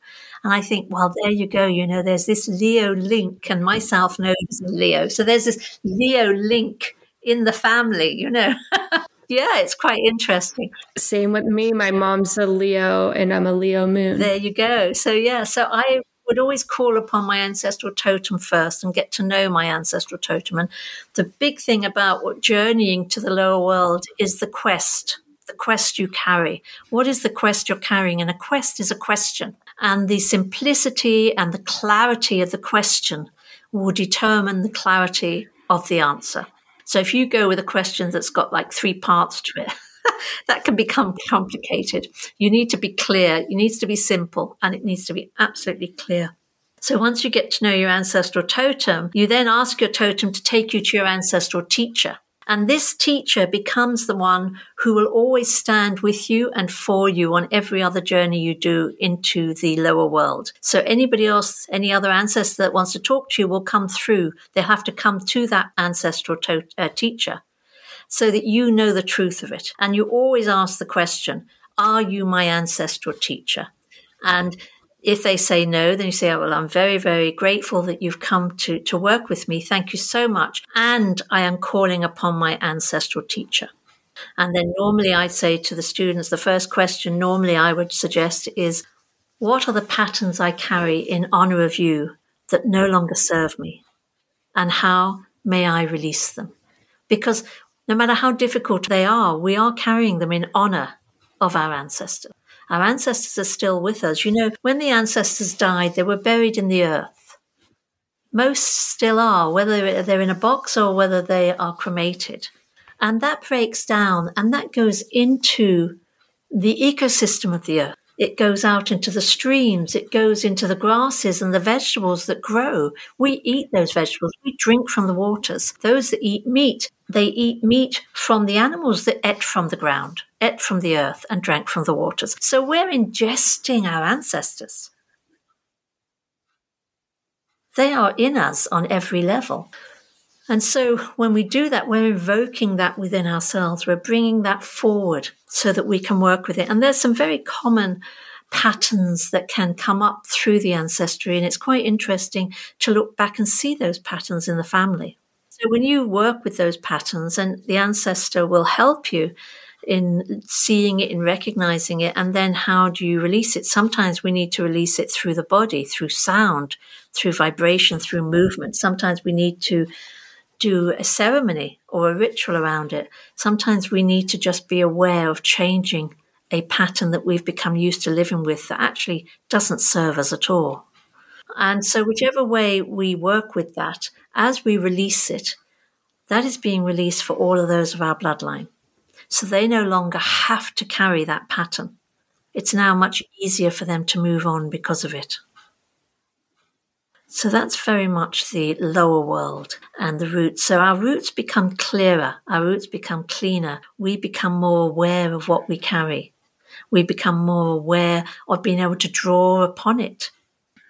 And I think, well, there you go. You know, there's this Leo link, and my South Node is Leo. So there's this Leo link in the family, you know. yeah, it's quite interesting. Same with me. My mom's a Leo, and I'm a Leo moon. There you go. So, yeah, so I would always call upon my ancestral totem first and get to know my ancestral totem. And the big thing about what journeying to the lower world is the quest the quest you carry. What is the quest you're carrying? And a quest is a question. And the simplicity and the clarity of the question will determine the clarity of the answer. So if you go with a question that's got like three parts to it, that can become complicated. You need to be clear, it needs to be simple, and it needs to be absolutely clear. So once you get to know your ancestral totem, you then ask your totem to take you to your ancestral teacher. And this teacher becomes the one who will always stand with you and for you on every other journey you do into the lower world. So anybody else, any other ancestor that wants to talk to you will come through. They'll have to come to that ancestral to- uh, teacher so that you know the truth of it. And you always ask the question, are you my ancestral teacher? And if they say no, then you say, oh, well, I'm very, very grateful that you've come to, to work with me. Thank you so much. And I am calling upon my ancestral teacher. And then normally I'd say to the students, the first question normally I would suggest is, what are the patterns I carry in honor of you that no longer serve me? And how may I release them? Because no matter how difficult they are, we are carrying them in honor of our ancestors. Our ancestors are still with us. You know, when the ancestors died, they were buried in the earth. Most still are, whether they're in a box or whether they are cremated. And that breaks down and that goes into the ecosystem of the earth. It goes out into the streams. It goes into the grasses and the vegetables that grow. We eat those vegetables. We drink from the waters. Those that eat meat, they eat meat from the animals that ate from the ground, ate from the earth, and drank from the waters. So we're ingesting our ancestors. They are in us on every level. And so when we do that, we're invoking that within ourselves. We're bringing that forward so that we can work with it. And there's some very common patterns that can come up through the ancestry. And it's quite interesting to look back and see those patterns in the family. So when you work with those patterns and the ancestor will help you in seeing it, in recognizing it, and then how do you release it? Sometimes we need to release it through the body, through sound, through vibration, through movement. Sometimes we need to do a ceremony or a ritual around it. Sometimes we need to just be aware of changing a pattern that we've become used to living with that actually doesn't serve us at all. And so, whichever way we work with that, as we release it, that is being released for all of those of our bloodline. So they no longer have to carry that pattern. It's now much easier for them to move on because of it. So that's very much the lower world and the roots. So our roots become clearer, our roots become cleaner. We become more aware of what we carry. We become more aware of being able to draw upon it,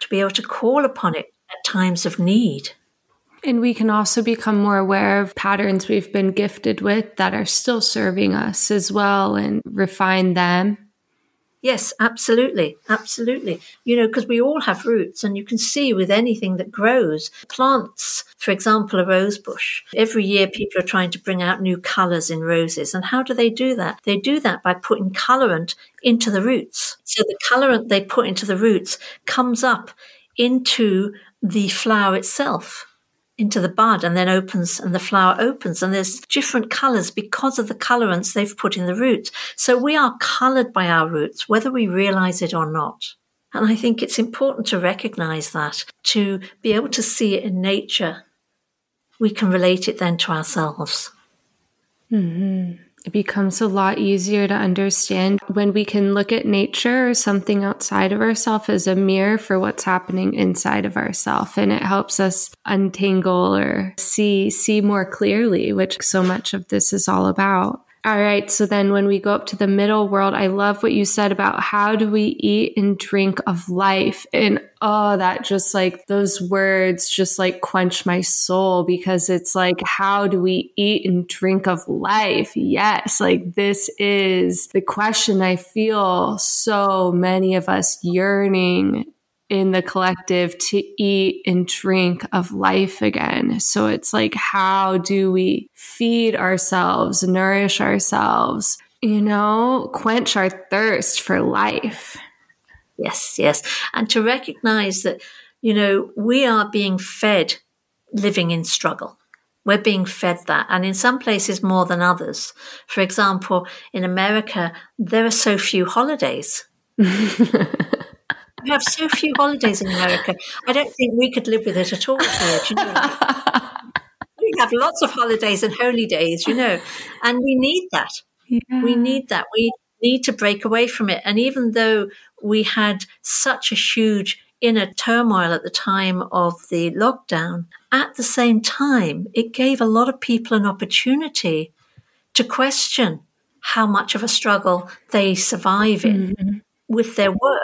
to be able to call upon it at times of need. And we can also become more aware of patterns we've been gifted with that are still serving us as well and refine them Yes, absolutely. Absolutely. You know, because we all have roots, and you can see with anything that grows, plants, for example, a rose bush. Every year, people are trying to bring out new colors in roses. And how do they do that? They do that by putting colorant into the roots. So the colorant they put into the roots comes up into the flower itself into the bud and then opens and the flower opens and there's different colors because of the colorants they've put in the roots. So we are colored by our roots, whether we realize it or not. And I think it's important to recognize that, to be able to see it in nature. We can relate it then to ourselves. Mm-hmm it becomes a lot easier to understand when we can look at nature or something outside of ourselves as a mirror for what's happening inside of ourselves and it helps us untangle or see see more clearly which so much of this is all about all right. So then when we go up to the middle world, I love what you said about how do we eat and drink of life? And oh, that just like those words just like quench my soul because it's like, how do we eat and drink of life? Yes. Like this is the question I feel so many of us yearning in the collective to eat and drink of life again. So it's like, how do we feed ourselves, nourish ourselves, you know, quench our thirst for life? Yes, yes. And to recognize that, you know, we are being fed living in struggle. We're being fed that. And in some places more than others. For example, in America, there are so few holidays. We have so few holidays in America. I don't think we could live with it at all here. you know? we have lots of holidays and holy days, you know, and we need that. Yeah. We need that. We need to break away from it. And even though we had such a huge inner turmoil at the time of the lockdown, at the same time, it gave a lot of people an opportunity to question how much of a struggle they survive in mm-hmm. with their work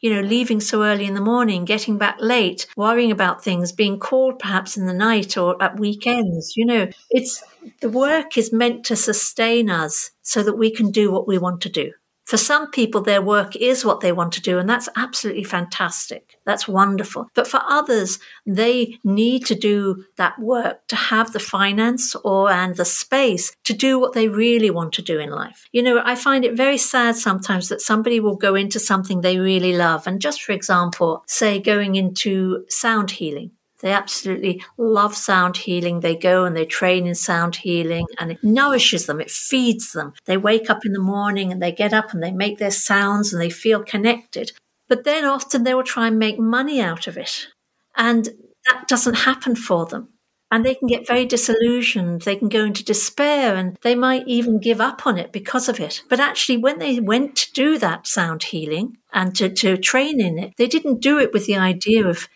you know, leaving so early in the morning, getting back late, worrying about things, being called perhaps in the night or at weekends. You know, it's the work is meant to sustain us so that we can do what we want to do. For some people, their work is what they want to do, and that's absolutely fantastic. That's wonderful. But for others, they need to do that work to have the finance or and the space to do what they really want to do in life. You know, I find it very sad sometimes that somebody will go into something they really love. And just for example, say going into sound healing they absolutely love sound healing. They go and they train in sound healing and it nourishes them. It feeds them. They wake up in the morning and they get up and they make their sounds and they feel connected. But then often they will try and make money out of it. And that doesn't happen for them. And they can get very disillusioned. They can go into despair and they might even give up on it because of it. But actually, when they went to do that sound healing and to, to train in it, they didn't do it with the idea of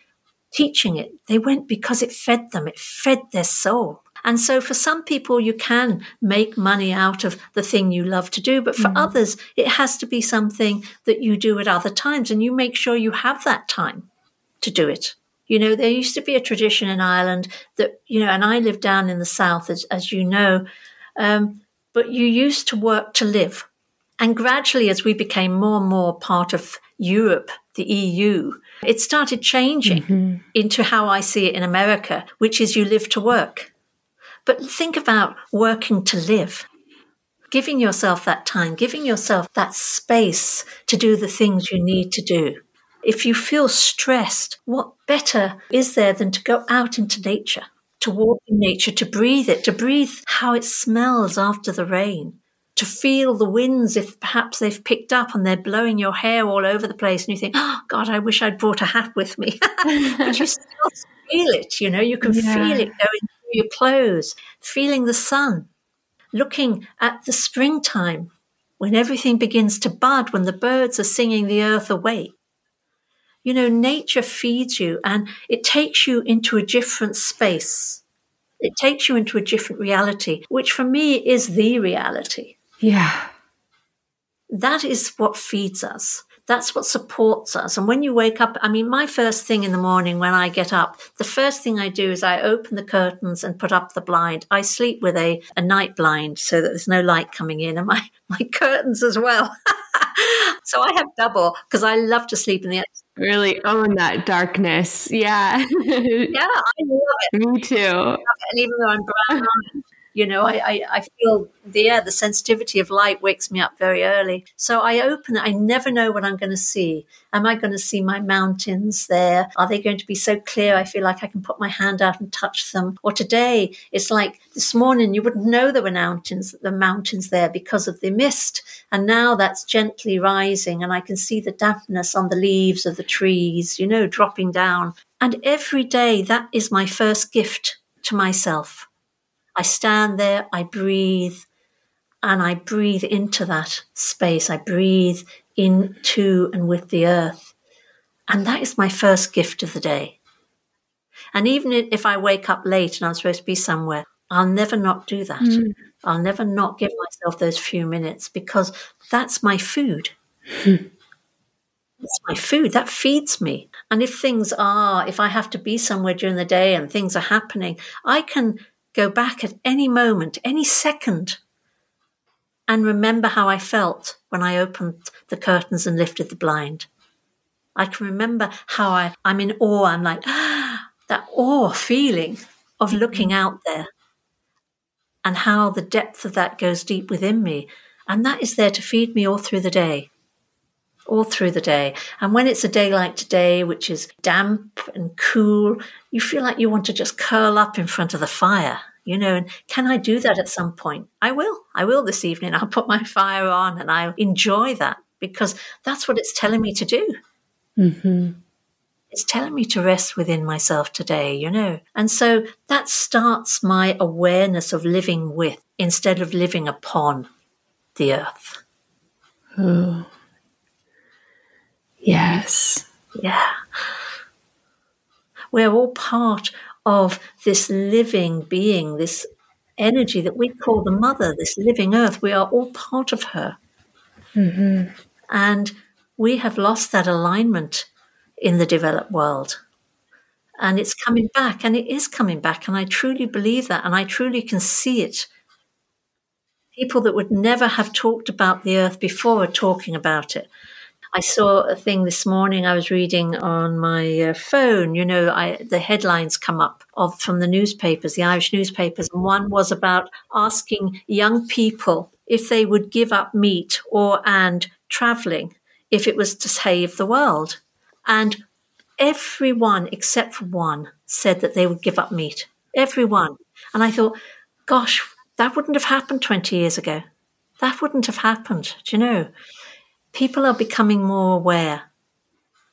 teaching it. They went because it fed them, it fed their soul. And so for some people, you can make money out of the thing you love to do. But for mm. others, it has to be something that you do at other times and you make sure you have that time to do it. You know, there used to be a tradition in Ireland that, you know, and I live down in the south, as, as you know, um, but you used to work to live. And gradually, as we became more and more part of Europe, the EU, it started changing mm-hmm. into how I see it in America, which is you live to work. But think about working to live, giving yourself that time, giving yourself that space to do the things you need to do. If you feel stressed, what better is there than to go out into nature, to walk in nature, to breathe it, to breathe how it smells after the rain, to feel the winds if perhaps they've picked up and they're blowing your hair all over the place and you think, oh, God, I wish I'd brought a hat with me. but you still feel it, you know, you can yeah. feel it going through your clothes, feeling the sun, looking at the springtime when everything begins to bud, when the birds are singing the earth awake you know, nature feeds you and it takes you into a different space. It takes you into a different reality, which for me is the reality. Yeah. That is what feeds us. That's what supports us. And when you wake up, I mean, my first thing in the morning when I get up, the first thing I do is I open the curtains and put up the blind. I sleep with a, a night blind so that there's no light coming in and my, my curtains as well. so I have double because I love to sleep in the really own that darkness. Yeah. yeah, I love it. Me too. And even though I'm brown, you know, I, I, I, feel the yeah, the sensitivity of light wakes me up very early. So I open it. I never know what I'm going to see. Am I going to see my mountains there? Are they going to be so clear? I feel like I can put my hand out and touch them. Or today, it's like this morning, you wouldn't know there were mountains, the mountains there because of the mist. And now that's gently rising and I can see the dampness on the leaves of the trees, you know, dropping down. And every day that is my first gift to myself I stand there, I breathe, and I breathe into that space. I breathe into and with the earth. And that is my first gift of the day. And even if I wake up late and I'm supposed to be somewhere, I'll never not do that. Mm. I'll never not give myself those few minutes because that's my food. It's my food that feeds me. And if things are, if I have to be somewhere during the day and things are happening, I can go back at any moment, any second, and remember how I felt when I opened the curtains and lifted the blind. I can remember how I, I'm in awe. I'm like, ah, that awe feeling of looking out there and how the depth of that goes deep within me. And that is there to feed me all through the day. All through the day. And when it's a day like today, which is damp and cool, you feel like you want to just curl up in front of the fire, you know, and can I do that at some point? I will. I will this evening. I'll put my fire on and I'll enjoy that because that's what it's telling me to do. Mm-hmm. It's telling me to rest within myself today, you know. And so that starts my awareness of living with instead of living upon the earth. Oh. Yes. Yeah. We're all part of this living being, this energy that we call the mother, this living earth. We are all part of her. Mm-hmm. And we have lost that alignment in the developed world. And it's coming back, and it is coming back. And I truly believe that, and I truly can see it. People that would never have talked about the earth before are talking about it. I saw a thing this morning. I was reading on my uh, phone. You know, I, the headlines come up of from the newspapers, the Irish newspapers, and one was about asking young people if they would give up meat or and traveling if it was to save the world. And everyone except for one said that they would give up meat. Everyone. And I thought, gosh, that wouldn't have happened 20 years ago. That wouldn't have happened. Do you know? People are becoming more aware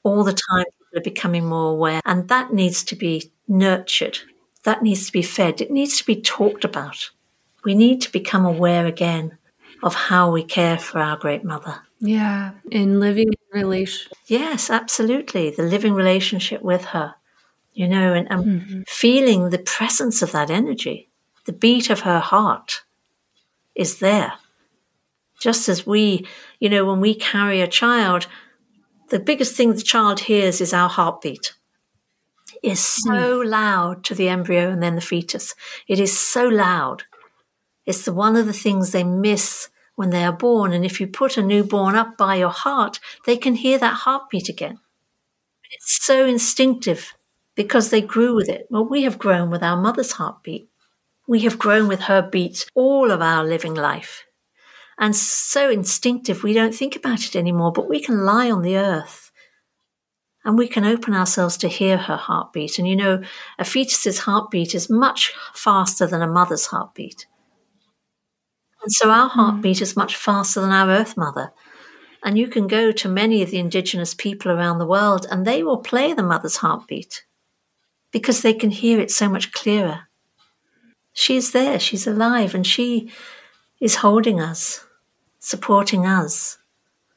all the time. People are becoming more aware, and that needs to be nurtured. That needs to be fed. It needs to be talked about. We need to become aware again of how we care for our great mother. Yeah, in living in relation. Yes, absolutely. The living relationship with her, you know, and, and mm-hmm. feeling the presence of that energy, the beat of her heart is there. Just as we, you know, when we carry a child, the biggest thing the child hears is our heartbeat. is so mm. loud to the embryo and then the fetus. It is so loud. It's the, one of the things they miss when they are born. And if you put a newborn up by your heart, they can hear that heartbeat again. It's so instinctive because they grew with it. Well, we have grown with our mother's heartbeat. We have grown with her beats all of our living life. And so instinctive, we don't think about it anymore, but we can lie on the earth and we can open ourselves to hear her heartbeat. And you know, a fetus's heartbeat is much faster than a mother's heartbeat. And so our hmm. heartbeat is much faster than our Earth Mother. And you can go to many of the indigenous people around the world and they will play the mother's heartbeat because they can hear it so much clearer. She's there, she's alive, and she is holding us, supporting us,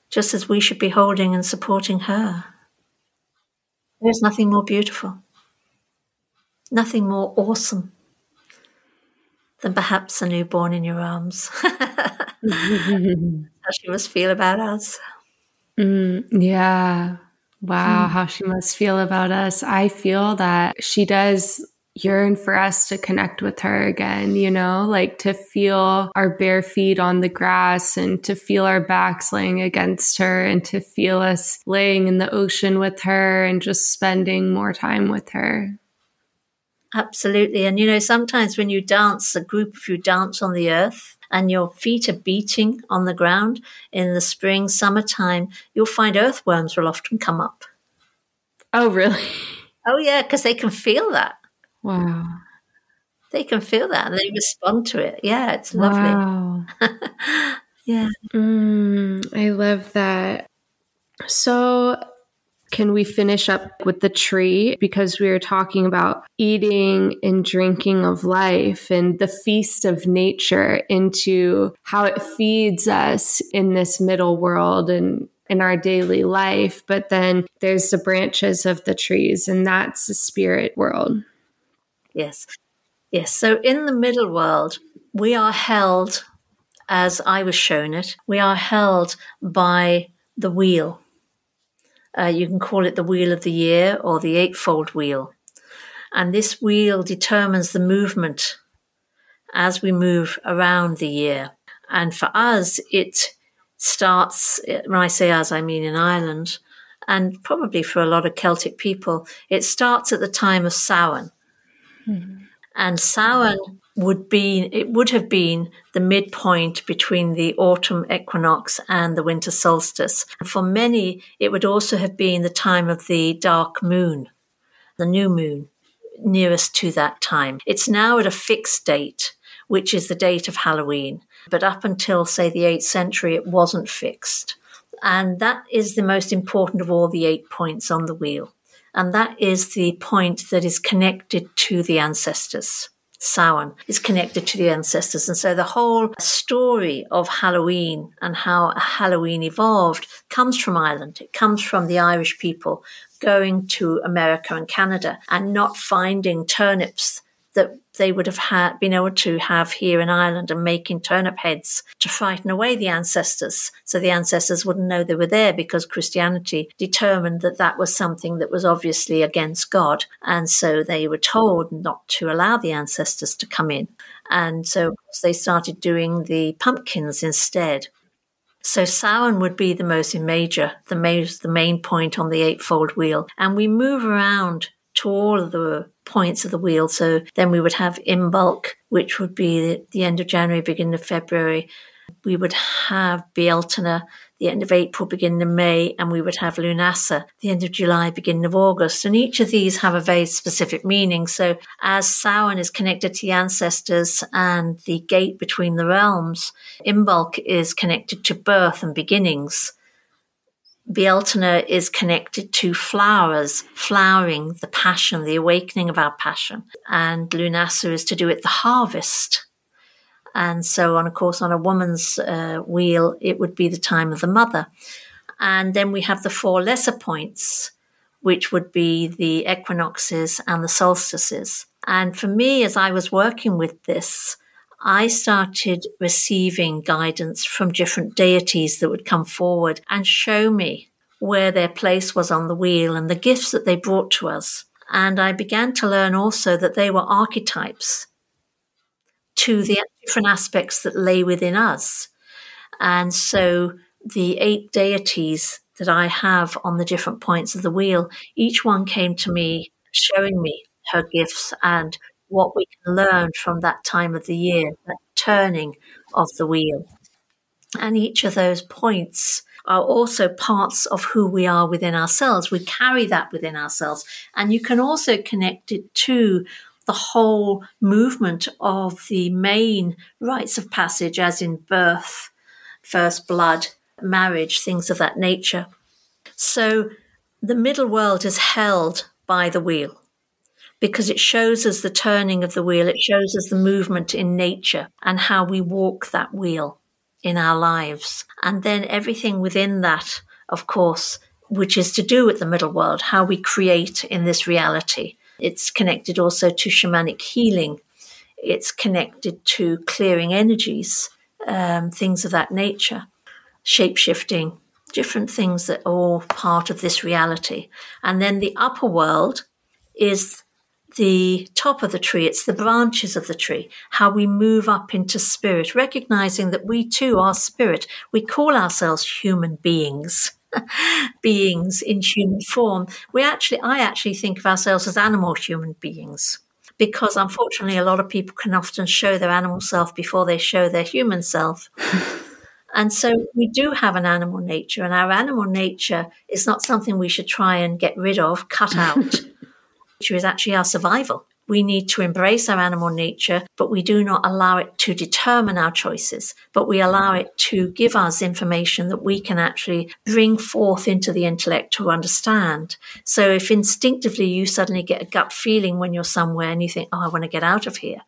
just as we should be holding and supporting her. There's nothing more beautiful, nothing more awesome than perhaps a newborn in your arms. How she must feel about us. Mm, yeah. Wow, hmm. how she must feel about us. I feel that she does yearn for us to connect with her again, you know, like to feel our bare feet on the grass and to feel our backs laying against her and to feel us laying in the ocean with her and just spending more time with her. Absolutely. And you know, sometimes when you dance, a group of you dance on the earth, and your feet are beating on the ground in the spring, summertime, you'll find earthworms will often come up. Oh, really? Oh, yeah, because they can feel that. Wow. They can feel that and they respond to it. Yeah, it's lovely. Wow. yeah. Mm, I love that. So, can we finish up with the tree? Because we were talking about eating and drinking of life and the feast of nature into how it feeds us in this middle world and in our daily life. But then there's the branches of the trees, and that's the spirit world. Yes. Yes. So in the middle world, we are held, as I was shown it, we are held by the wheel uh, you can call it the wheel of the year or the eightfold wheel. And this wheel determines the movement as we move around the year. And for us, it starts, when I say us, I mean in Ireland, and probably for a lot of Celtic people, it starts at the time of Samhain. Mm-hmm. And Samhain would be it would have been the midpoint between the autumn equinox and the winter solstice. For many, it would also have been the time of the dark moon, the new moon, nearest to that time. It's now at a fixed date, which is the date of Halloween. But up until, say, the 8th century, it wasn't fixed. And that is the most important of all the eight points on the wheel. And that is the point that is connected to the ancestors. Samhain is connected to the ancestors. And so the whole story of Halloween and how Halloween evolved comes from Ireland. It comes from the Irish people going to America and Canada and not finding turnips that they would have had, been able to have here in Ireland and making turnip heads to frighten away the ancestors. So the ancestors wouldn't know they were there because Christianity determined that that was something that was obviously against God. And so they were told not to allow the ancestors to come in. And so they started doing the pumpkins instead. So Samhain would be the most major, the, the main point on the eightfold wheel. And we move around to all of the points of the wheel. So then we would have Imbolc, which would be the end of January, beginning of February. We would have Bealtaine, the end of April, beginning of May, and we would have Lunasa, the end of July, beginning of August. And each of these have a very specific meaning. So as Samhain is connected to the ancestors and the gate between the realms, Imbolc is connected to birth and beginnings. Bealtaine is connected to flowers, flowering, the passion, the awakening of our passion. And Lunasa is to do with the harvest. And so, on of course, on a woman's uh, wheel, it would be the time of the mother. And then we have the four lesser points, which would be the equinoxes and the solstices. And for me, as I was working with this, I started receiving guidance from different deities that would come forward and show me where their place was on the wheel and the gifts that they brought to us. And I began to learn also that they were archetypes to the different aspects that lay within us. And so the eight deities that I have on the different points of the wheel, each one came to me showing me her gifts and what we can learn from that time of the year, that turning of the wheel. And each of those points are also parts of who we are within ourselves. We carry that within ourselves. And you can also connect it to the whole movement of the main rites of passage, as in birth, first blood, marriage, things of that nature. So the middle world is held by the wheel because it shows us the turning of the wheel, it shows us the movement in nature and how we walk that wheel in our lives. And then everything within that, of course, which is to do with the middle world, how we create in this reality. It's connected also to shamanic healing. It's connected to clearing energies, um, things of that nature, shape shifting, different things that are all part of this reality. And then the upper world is the top of the tree, it's the branches of the tree, how we move up into spirit, recognizing that we too are spirit. We call ourselves human beings. beings in human form. We actually, I actually think of ourselves as animal human beings because unfortunately, a lot of people can often show their animal self before they show their human self. And so we do have an animal nature, and our animal nature is not something we should try and get rid of, cut out. nature is actually our survival. We need to embrace our animal nature, but we do not allow it to determine our choices, but we allow it to give us information that we can actually bring forth into the intellect to understand. So if instinctively you suddenly get a gut feeling when you're somewhere and you think, oh, I want to get out of here,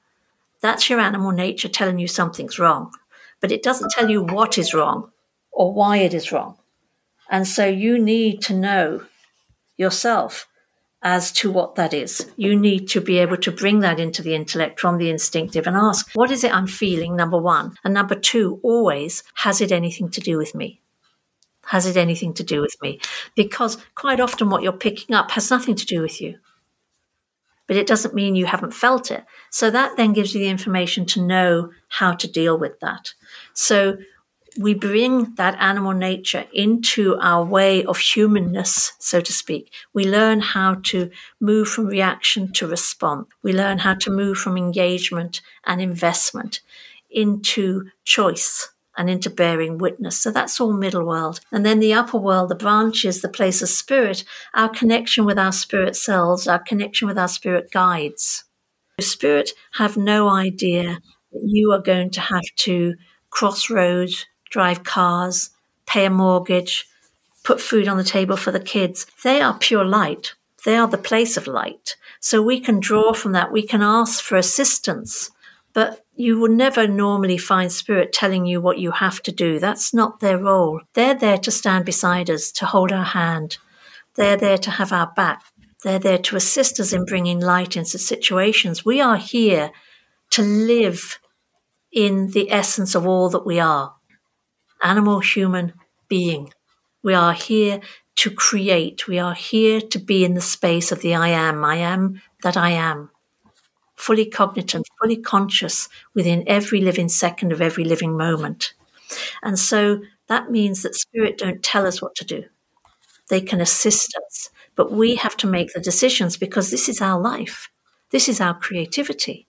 that's your animal nature telling you something's wrong. But it doesn't tell you what is wrong or why it is wrong. And so you need to know yourself as to what that is. You need to be able to bring that into the intellect from the instinctive and ask, what is it I'm feeling? Number one. And number two, always, has it anything to do with me? Has it anything to do with me? Because quite often what you're picking up has nothing to do with you. But it doesn't mean you haven't felt it. So that then gives you the information to know how to deal with that. So we bring that animal nature into our way of humanness, so to speak. We learn how to move from reaction to response. We learn how to move from engagement and investment into choice and into bearing witness. So that's all middle world. And then the upper world, the branches, the place of spirit, our connection with our spirit selves, our connection with our spirit guides. Spirit have no idea that you are going to have to cross roads drive cars, pay a mortgage, put food on the table for the kids. They are pure light. They are the place of light. So we can draw from that. We can ask for assistance, but you will never normally find spirit telling you what you have to do. That's not their role. They're there to stand beside us, to hold our hand. They're there to have our back. They're there to assist us in bringing light into situations. We are here to live in the essence of all that we are animal human being. We are here to create. We are here to be in the space of the I am. I am that I am. Fully cognitant, fully conscious within every living second of every living moment. And so that means that spirit don't tell us what to do. They can assist us, but we have to make the decisions because this is our life. This is our creativity.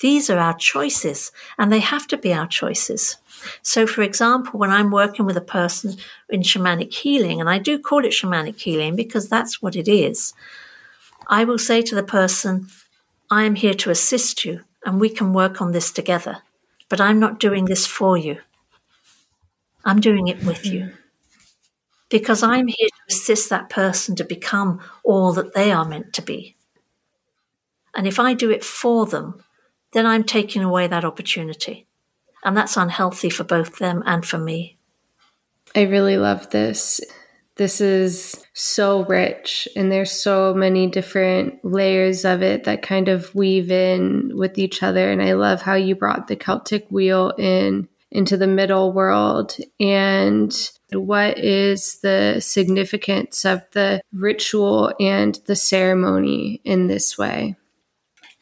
These are our choices, and they have to be our choices. So, for example, when I'm working with a person in shamanic healing, and I do call it shamanic healing because that's what it is, I will say to the person, I am here to assist you, and we can work on this together. But I'm not doing this for you, I'm doing it with you. Because I'm here to assist that person to become all that they are meant to be. And if I do it for them, then I'm taking away that opportunity. And that's unhealthy for both them and for me. I really love this. This is so rich, and there's so many different layers of it that kind of weave in with each other. And I love how you brought the Celtic wheel in into the middle world and what is the significance of the ritual and the ceremony in this way?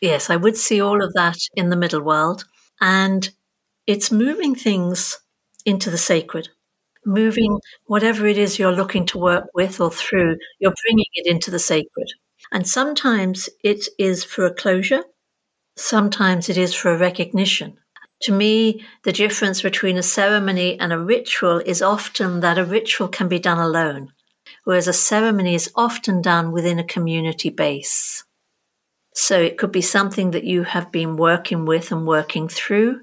Yes, I would see all of that in the middle world. And it's moving things into the sacred, moving whatever it is you're looking to work with or through, you're bringing it into the sacred. And sometimes it is for a closure, sometimes it is for a recognition. To me, the difference between a ceremony and a ritual is often that a ritual can be done alone, whereas a ceremony is often done within a community base. So it could be something that you have been working with and working through,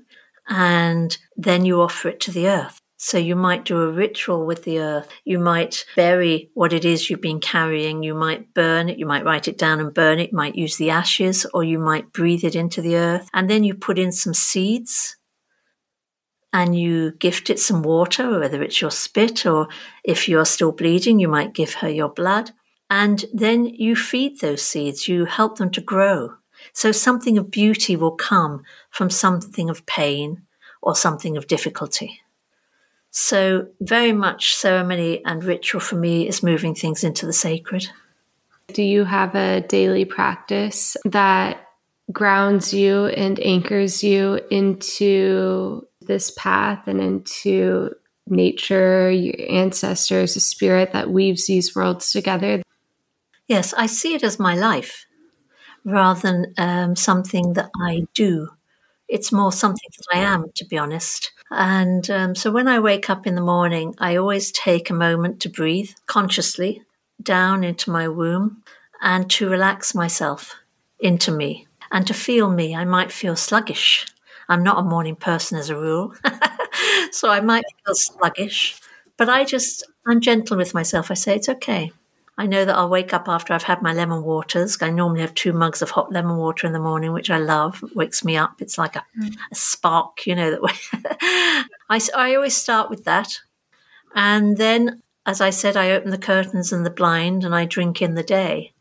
and then you offer it to the earth. So you might do a ritual with the earth. You might bury what it is you've been carrying. You might burn it. You might write it down and burn it. You might use the ashes or you might breathe it into the earth. And then you put in some seeds and you gift it some water, whether it's your spit or if you're still bleeding, you might give her your blood. And then you feed those seeds, you help them to grow. So something of beauty will come from something of pain or something of difficulty. So, very much ceremony and ritual for me is moving things into the sacred. Do you have a daily practice that grounds you and anchors you into this path and into nature, your ancestors, a spirit that weaves these worlds together? Yes, I see it as my life rather than um, something that I do. It's more something that I am, to be honest. And um, so when I wake up in the morning, I always take a moment to breathe consciously down into my womb and to relax myself into me and to feel me. I might feel sluggish. I'm not a morning person as a rule. so I might feel sluggish, but I just, I'm gentle with myself. I say, it's okay. I know that I'll wake up after I've had my lemon waters. I normally have two mugs of hot lemon water in the morning, which I love. It wakes me up. It's like a, mm. a spark, you know. That I, I always start with that, and then, as I said, I open the curtains and the blind, and I drink in the day,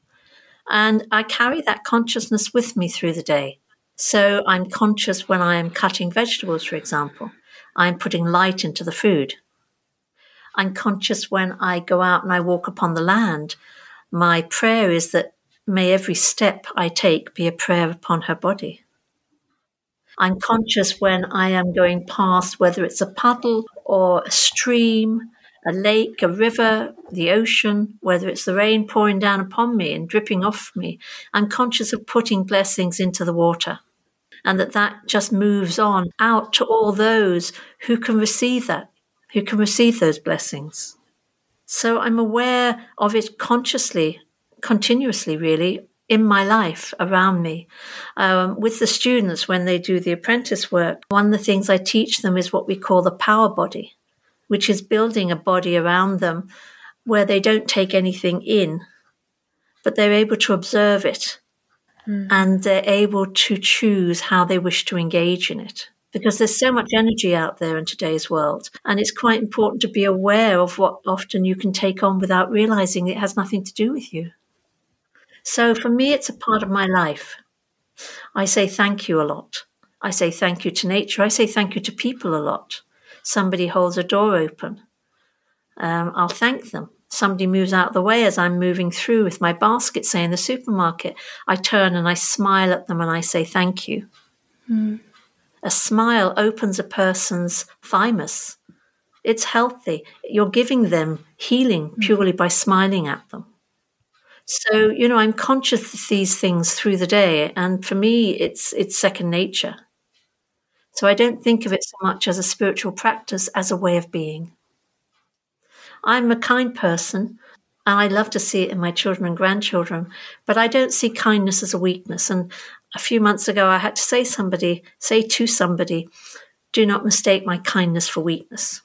and I carry that consciousness with me through the day. So I'm conscious when I am cutting vegetables, for example. I'm putting light into the food. I'm conscious when I go out and I walk upon the land. My prayer is that may every step I take be a prayer upon her body. I'm conscious when I am going past, whether it's a puddle or a stream, a lake, a river, the ocean, whether it's the rain pouring down upon me and dripping off me. I'm conscious of putting blessings into the water and that that just moves on out to all those who can receive that who can receive those blessings. So I'm aware of it consciously, continuously, really, in my life around me. Um, with the students, when they do the apprentice work, one of the things I teach them is what we call the power body, which is building a body around them where they don't take anything in, but they're able to observe it mm. and they're able to choose how they wish to engage in it because there's so much energy out there in today's world. And it's quite important to be aware of what often you can take on without realizing it has nothing to do with you. So for me, it's a part of my life. I say thank you a lot. I say thank you to nature. I say thank you to people a lot. Somebody holds a door open. Um, I'll thank them. Somebody moves out of the way as I'm moving through with my basket, say in the supermarket. I turn and I smile at them and I say thank you. Mm. A smile opens a person's thymus. It's healthy. You're giving them healing mm. purely by smiling at them. So, you know, I'm conscious of these things through the day, and for me, it's it's second nature. So I don't think of it so much as a spiritual practice as a way of being. I'm a kind person, and I love to see it in my children and grandchildren, but I don't see kindness as a weakness. And a few months ago, I had to say somebody, say to somebody, do not mistake my kindness for weakness,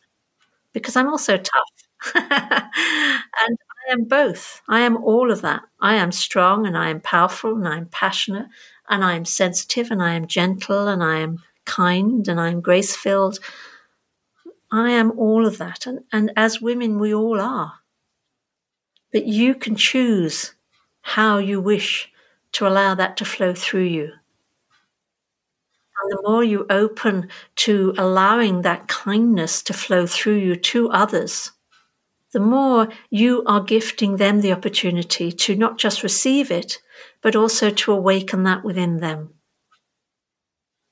because I'm also tough. and I am both. I am all of that. I am strong and I am powerful and I am passionate and I am sensitive and I am gentle and I am kind and I am grace filled. I am all of that. And, and as women, we all are. But you can choose how you wish to allow that to flow through you. And the more you open to allowing that kindness to flow through you to others, the more you are gifting them the opportunity to not just receive it, but also to awaken that within them.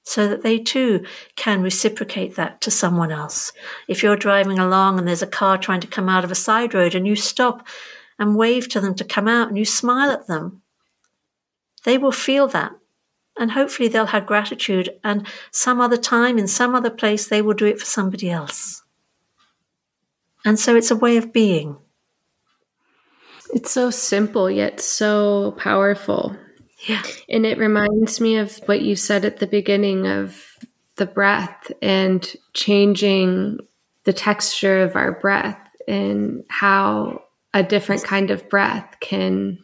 So that they too can reciprocate that to someone else. If you're driving along and there's a car trying to come out of a side road and you stop and wave to them to come out and you smile at them, they will feel that and hopefully they'll have gratitude. And some other time, in some other place, they will do it for somebody else. And so it's a way of being. It's so simple, yet so powerful. Yeah. And it reminds me of what you said at the beginning of the breath and changing the texture of our breath and how a different kind of breath can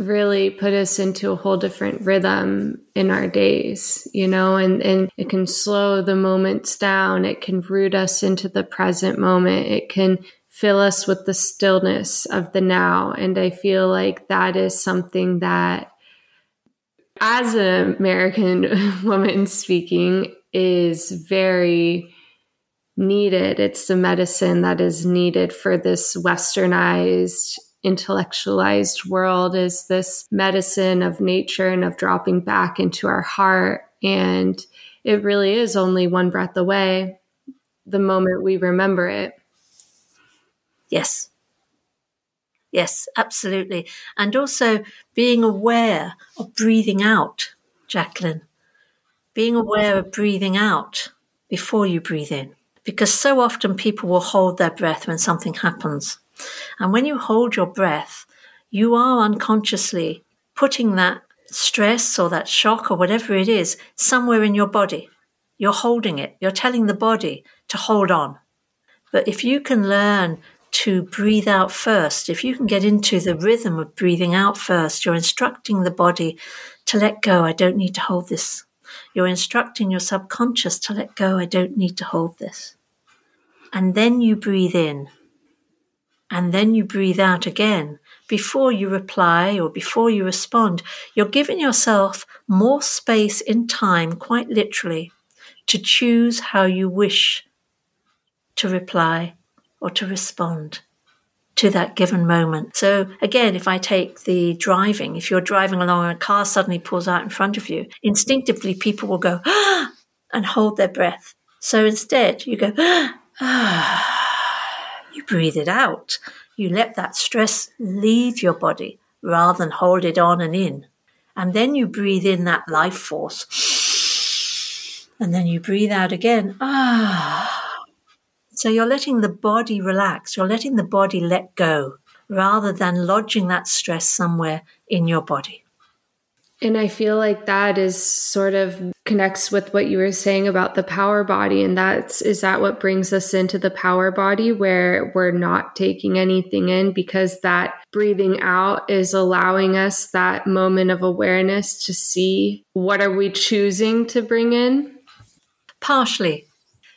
really put us into a whole different rhythm in our days, you know, and, and it can slow the moments down. It can root us into the present moment. It can fill us with the stillness of the now. And I feel like that is something that, as an American woman speaking, is very needed. It's the medicine that is needed for this westernized intellectualized world is this medicine of nature and of dropping back into our heart. And it really is only one breath away the moment we remember it. Yes. Yes, absolutely. And also being aware of breathing out, Jaclyn. Being aware of breathing out before you breathe in. Because so often people will hold their breath when something happens. And when you hold your breath, you are unconsciously putting that stress or that shock or whatever it is somewhere in your body. You're holding it. You're telling the body to hold on. But if you can learn to breathe out first, if you can get into the rhythm of breathing out first, you're instructing the body to let go. I don't need to hold this. You're instructing your subconscious to let go. I don't need to hold this. And then you breathe in and then you breathe out again before you reply or before you respond, you're giving yourself more space in time, quite literally, to choose how you wish to reply or to respond to that given moment. So again, if I take the driving, if you're driving along and a car suddenly pulls out in front of you, instinctively people will go, ah, and hold their breath. So instead you go, ah, you breathe it out. You let that stress leave your body rather than hold it on and in. And then you breathe in that life force. And then you breathe out again. Ah. So you're letting the body relax. You're letting the body let go rather than lodging that stress somewhere in your body. And I feel like that is sort of connects with what you were saying about the power body. And that's, is that what brings us into the power body where we're not taking anything in because that breathing out is allowing us that moment of awareness to see what are we choosing to bring in? Partially.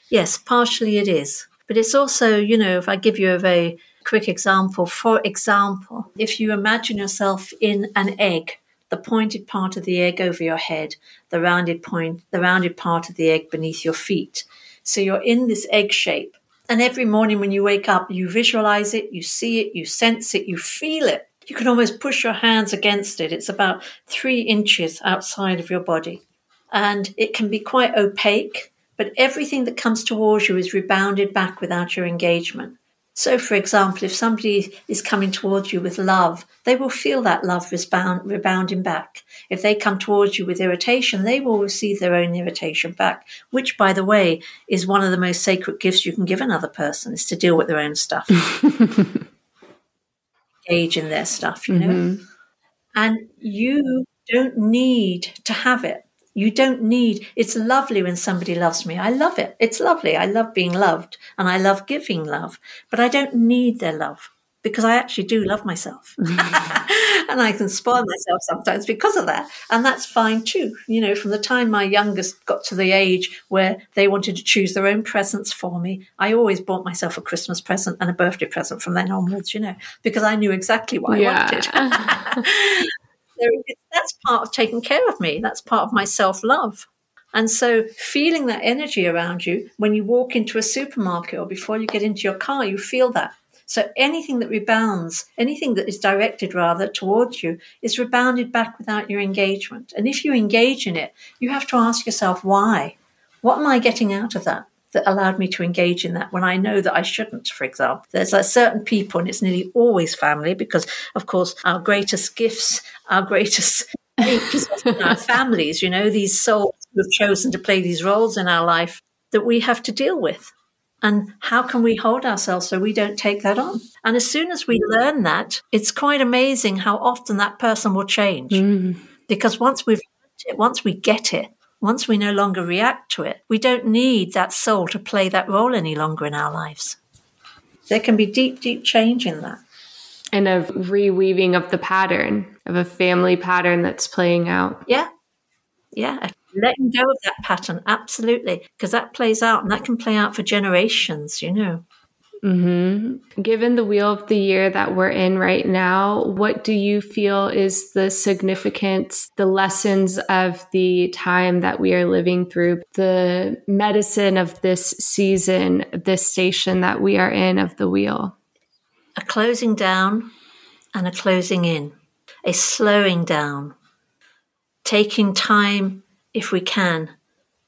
Yes, partially it is. But it's also, you know, if I give you a very quick example, for example, if you imagine yourself in an egg, the pointed part of the egg over your head, the rounded point, the rounded part of the egg beneath your feet. So you're in this egg shape. And every morning when you wake up, you visualize it, you see it, you sense it, you feel it. You can almost push your hands against it. It's about three inches outside of your body. And it can be quite opaque, but everything that comes towards you is rebounded back without your engagement. So, for example, if somebody is coming towards you with love, they will feel that love rebound, rebounding back. If they come towards you with irritation, they will receive their own irritation back, which, by the way, is one of the most sacred gifts you can give another person is to deal with their own stuff. Engage in their stuff, you know? Mm-hmm. And you don't need to have it. You don't need, it's lovely when somebody loves me. I love it. It's lovely. I love being loved and I love giving love, but I don't need their love because I actually do love myself. And I can spoil myself sometimes because of that. And that's fine too. You know, from the time my youngest got to the age where they wanted to choose their own presents for me, I always bought myself a Christmas present and a birthday present from then onwards, you know, because I knew exactly what yeah. I wanted. that's part of taking care of me. That's part of my self love. And so, feeling that energy around you when you walk into a supermarket or before you get into your car, you feel that. So, anything that rebounds, anything that is directed rather towards you, is rebounded back without your engagement. And if you engage in it, you have to ask yourself, why? What am I getting out of that? That allowed me to engage in that when I know that I shouldn't, for example. There's like certain people, and it's nearly always family, because of course, our greatest gifts, our greatest our families, you know, these souls who have chosen to play these roles in our life that we have to deal with. And how can we hold ourselves so we don't take that on? And as soon as we learn that, it's quite amazing how often that person will change. Mm. Because once we've it, once we get it, once we no longer react to it, we don't need that soul to play that role any longer in our lives. There can be deep, deep change in that. And a reweaving of the pattern, of a family pattern that's playing out. Yeah. Yeah letting go of that pattern absolutely because that plays out and that can play out for generations you know mm-hmm. given the wheel of the year that we're in right now what do you feel is the significance the lessons of the time that we are living through the medicine of this season this station that we are in of the wheel? A closing down and a closing in. A slowing down. Taking time if we can,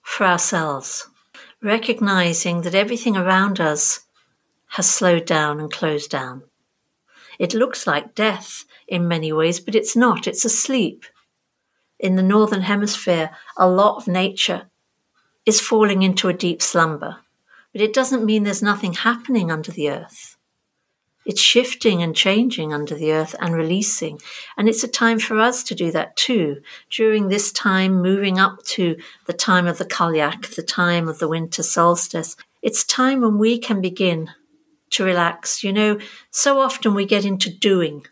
for ourselves, recognizing that everything around us has slowed down and closed down. It looks like death in many ways, but it's not, it's asleep. In the Northern Hemisphere, a lot of nature is falling into a deep slumber, but it doesn't mean there's nothing happening under the earth. It's shifting and changing under the earth and releasing. And it's a time for us to do that too. During this time, moving up to the time of the Cailleach, the time of the winter solstice, it's time when we can begin to relax. You know, so often we get into doing.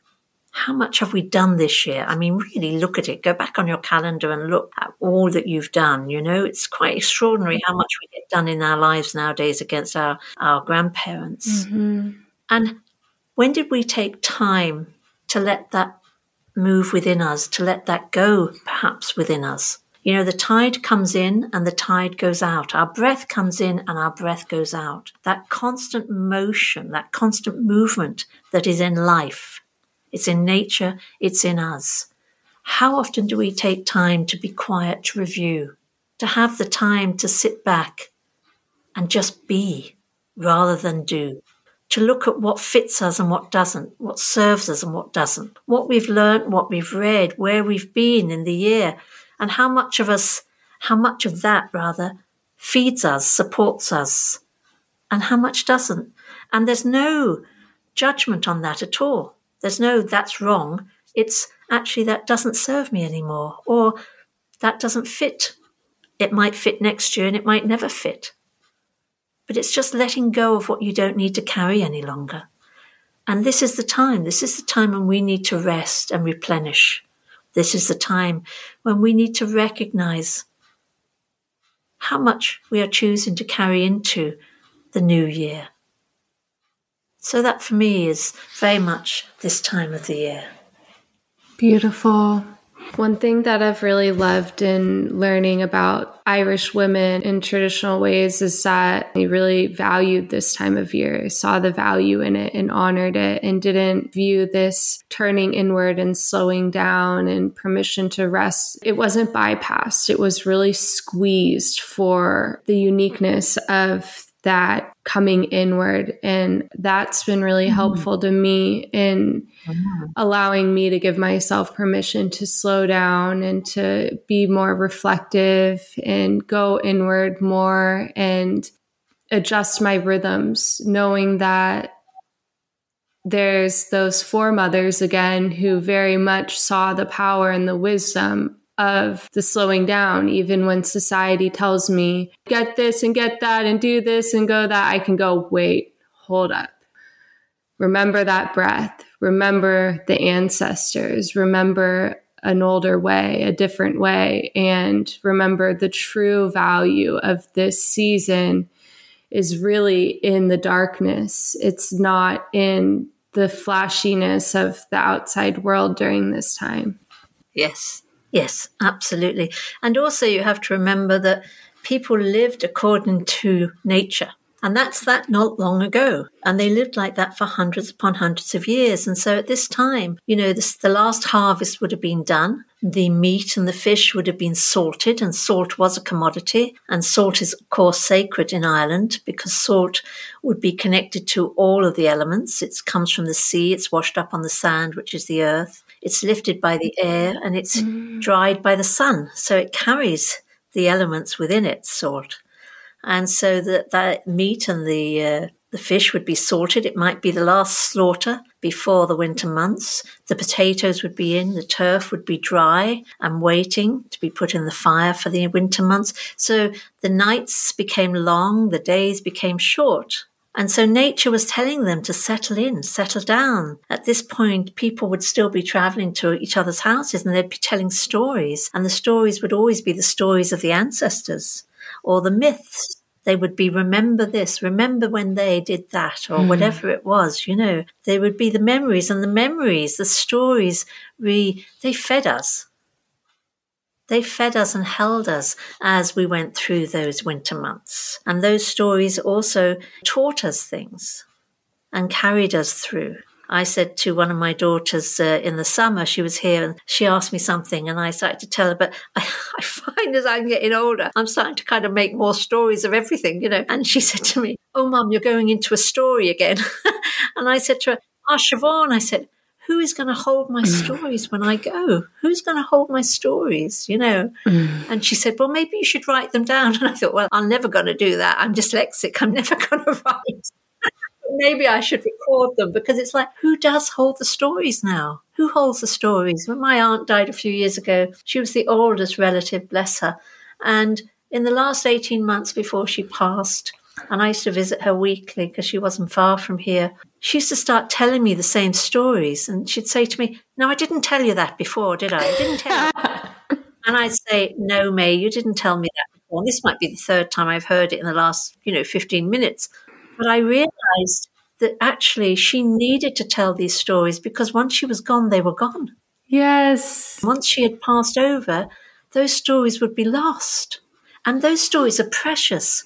How much have we done this year? I mean, really look at it. Go back on your calendar and look at all that you've done. You know, it's quite extraordinary how much we get done in our lives nowadays against our, our grandparents. Mm-hmm. And when did we take time to let that move within us, to let that go perhaps within us? You know, the tide comes in and the tide goes out. Our breath comes in and our breath goes out. That constant motion, that constant movement that is in life. It's in nature, it's in us. How often do we take time to be quiet, to review, to have the time to sit back and just be rather than do? to look at what fits us and what doesn't, what serves us and what doesn't, what we've learned, what we've read, where we've been in the year, and how much of us, how much of that rather, feeds us, supports us, and how much doesn't. And there's no judgment on that at all. There's no that's wrong. It's actually that doesn't serve me anymore, or that doesn't fit. It might fit next year and it might never fit but it's just letting go of what you don't need to carry any longer. And this is the time. This is the time when we need to rest and replenish. This is the time when we need to recognize how much we are choosing to carry into the new year. So, that for me is very much this time of the year. Beautiful. One thing that I've really loved in learning about Irish women in traditional ways is that they really valued this time of year, saw the value in it and honored it, and didn't view this turning inward and slowing down and permission to rest. It wasn't bypassed, it was really squeezed for the uniqueness of that coming inward. And that's been really mm-hmm. helpful to me in mm-hmm. allowing me to give myself permission to slow down and to be more reflective and go inward more and adjust my rhythms, knowing that there's those foremothers again who very much saw the power and the wisdom of the slowing down. Even when society tells me, get this and get that and do this and go that, I can go, wait, hold up. Remember that breath. Remember the ancestors. Remember an older way, a different way. And remember the true value of this season is really in the darkness. It's not in the flashiness of the outside world during this time. Yes, Yes, absolutely. And also, you have to remember that people lived according to nature. And that's that not long ago. And they lived like that for hundreds upon hundreds of years. And so at this time, you know, this, the last harvest would have been done. The meat and the fish would have been salted, and salt was a commodity. And salt is, of course, sacred in Ireland because salt would be connected to all of the elements. It comes from the sea, it's washed up on the sand, which is the earth. It's lifted by the air and it's mm. dried by the sun. So it carries the elements within it, salt and so that that meat and the uh, the fish would be salted. It might be the last slaughter before the winter months. The potatoes would be in, the turf would be dry and waiting to be put in the fire for the winter months. So the nights became long, the days became short. And so nature was telling them to settle in, settle down. At this point, people would still be traveling to each other's houses and they'd be telling stories. And the stories would always be the stories of the ancestors or the myths. They would be, remember this, remember when they did that, or mm. whatever it was, you know. They would be the memories, and the memories, the stories, we, they fed us. They fed us and held us as we went through those winter months. And those stories also taught us things and carried us through. I said to one of my daughters uh, in the summer, she was here and she asked me something, and I started to tell her. But I, I, find as I'm getting older, I'm starting to kind of make more stories of everything, you know. And she said to me, Oh, mum, you're going into a story again. and I said to her, Ah, oh, Siobhan, I said, who is going to hold my mm. stories when I go? Who's going to hold my stories, you know? Mm. And she said, well, maybe you should write them down. And I thought, well, I'm never going to do that. I'm dyslexic. I'm never going to write maybe I should record them because it's like, who does hold the stories now? Who holds the stories? When my aunt died a few years ago, she was the oldest relative, bless her. And in the last 18 months before she passed, and I used to visit her weekly because she wasn't far from here. She used to start telling me the same stories, and she'd say to me, "No, I didn't tell you that before, did I? I didn't tell you." and I'd say, "No, May, you didn't tell me that before." And this might be the third time I've heard it in the last, you know, fifteen minutes. But I realized that actually she needed to tell these stories because once she was gone, they were gone. Yes. Once she had passed over, those stories would be lost. And those stories are precious.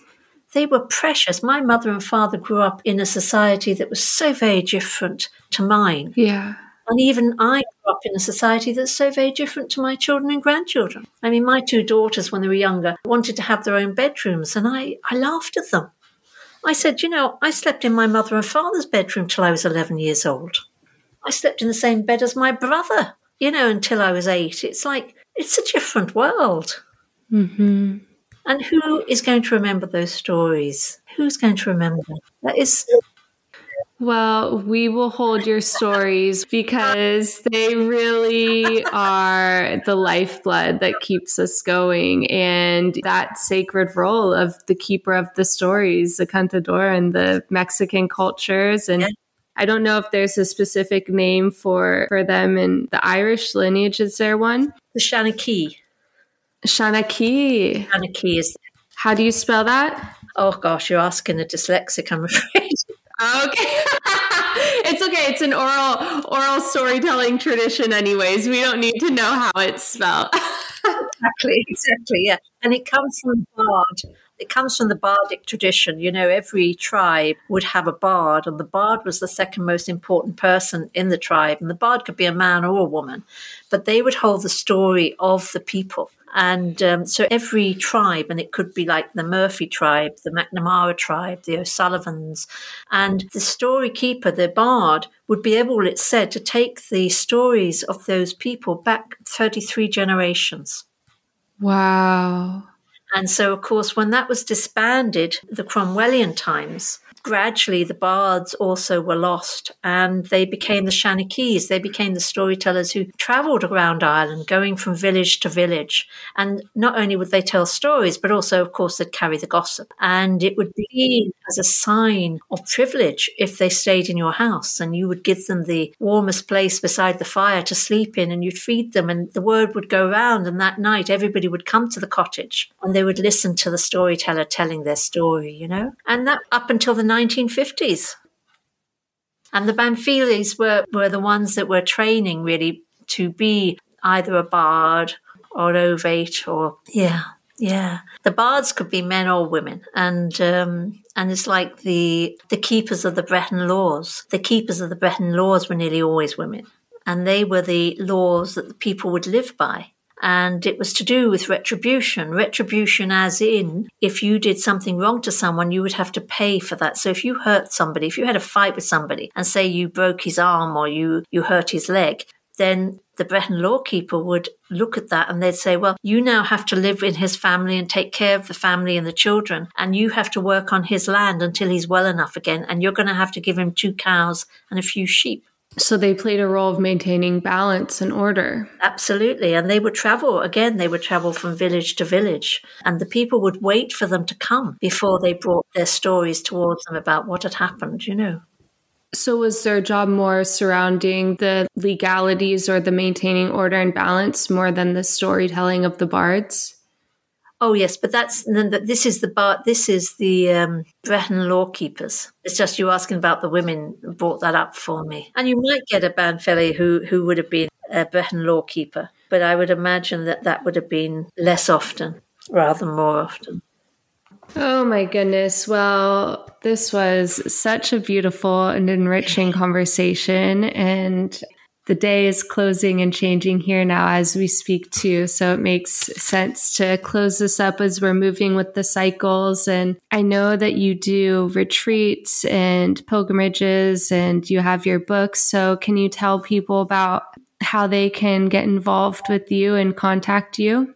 They were precious. My mother and father grew up in a society that was so very different to mine. Yeah. And even I grew up in a society that's so very different to my children and grandchildren. I mean, my two daughters, when they were younger, wanted to have their own bedrooms, and I, I laughed at them. I said, you know, I slept in my mother and father's bedroom till I was 11 years old. I slept in the same bed as my brother, you know, until I was eight. It's like, it's a different world. Mm-hmm. And who is going to remember those stories? Who's going to remember? That is well, we will hold your stories because they really are the lifeblood that keeps us going. And that sacred role of the keeper of the stories, the cantador and the Mexican cultures. And. I don't know if there's a specific name for, for them in the Irish lineage. Is there one? The Shanachie. Shanachie. Shanachie is. How do you spell that? Oh gosh, you're asking a dyslexic, I'm afraid. Okay. it's okay. It's an oral oral storytelling tradition anyways. We don't need to know how it's spelled. exactly, exactly, yeah. And it comes from bard. It comes from the bardic tradition. You know, every tribe would have a bard, and the bard was the second most important person in the tribe. And the bard could be a man or a woman, but they would hold the story of the people. And um, so every tribe, and it could be like the Murphy tribe, the McNamara tribe, the O'Sullivans, and the story keeper, the bard, would be able, it's said, to take the stories of those people back 33 generations. Wow. And so, of course, when that was disbanded, the Cromwellian times, gradually the bards also were lost and they became the Shanachies. They became the storytellers who traveled around Ireland, going from village to village. And not only would they tell stories, but also, of course, they'd carry the gossip. And it would be as a sign of privilege if they stayed in your house and you would give them the warmest place beside the fire to sleep in and you'd feed them and the word would go around and that night everybody would come to the cottage and they would listen to the storyteller telling their story, you know? And that up until the 1950s. And the Banfilis were, were the ones that were training really to be either a bard or ovate or yeah. Yeah, the bards could be men or women, and um, and it's like the the keepers of the Brehon laws. The keepers of the Brehon laws were nearly always women, and they were the laws that the people would live by. And it was to do with retribution. Retribution, as in, if you did something wrong to someone, you would have to pay for that. So if you hurt somebody, if you had a fight with somebody, and say you broke his arm or you you hurt his leg, then the Brehon lawkeeper would look at that and they'd say, well, you now have to live in his family and take care of the family and the children, and you have to work on his land until he's well enough again, and you're going to have to give him two cows and a few sheep. So they played a role of maintaining balance and order. Absolutely. And they would travel, again, they would travel from village to village. And the people would wait for them to come before they brought their stories towards them about what had happened, you know. So, was their job more surrounding the legalities or the maintaining order and balance more than the storytelling of the bards? Oh yes, but that's this is the bar. This is the um, Brehon lawkeepers. It's just you asking about the women brought that up for me, and you might get a Banfelli who who would have been a Brehon lawkeeper, but I would imagine that that would have been less often rather more often. Oh my goodness. Well, this was such a beautiful and enriching conversation. And the day is closing and changing here now as we speak too. So it makes sense to close this up as we're moving with the cycles. And I know that you do retreats and pilgrimages and you have your books. So can you tell people about how they can get involved with you and contact you?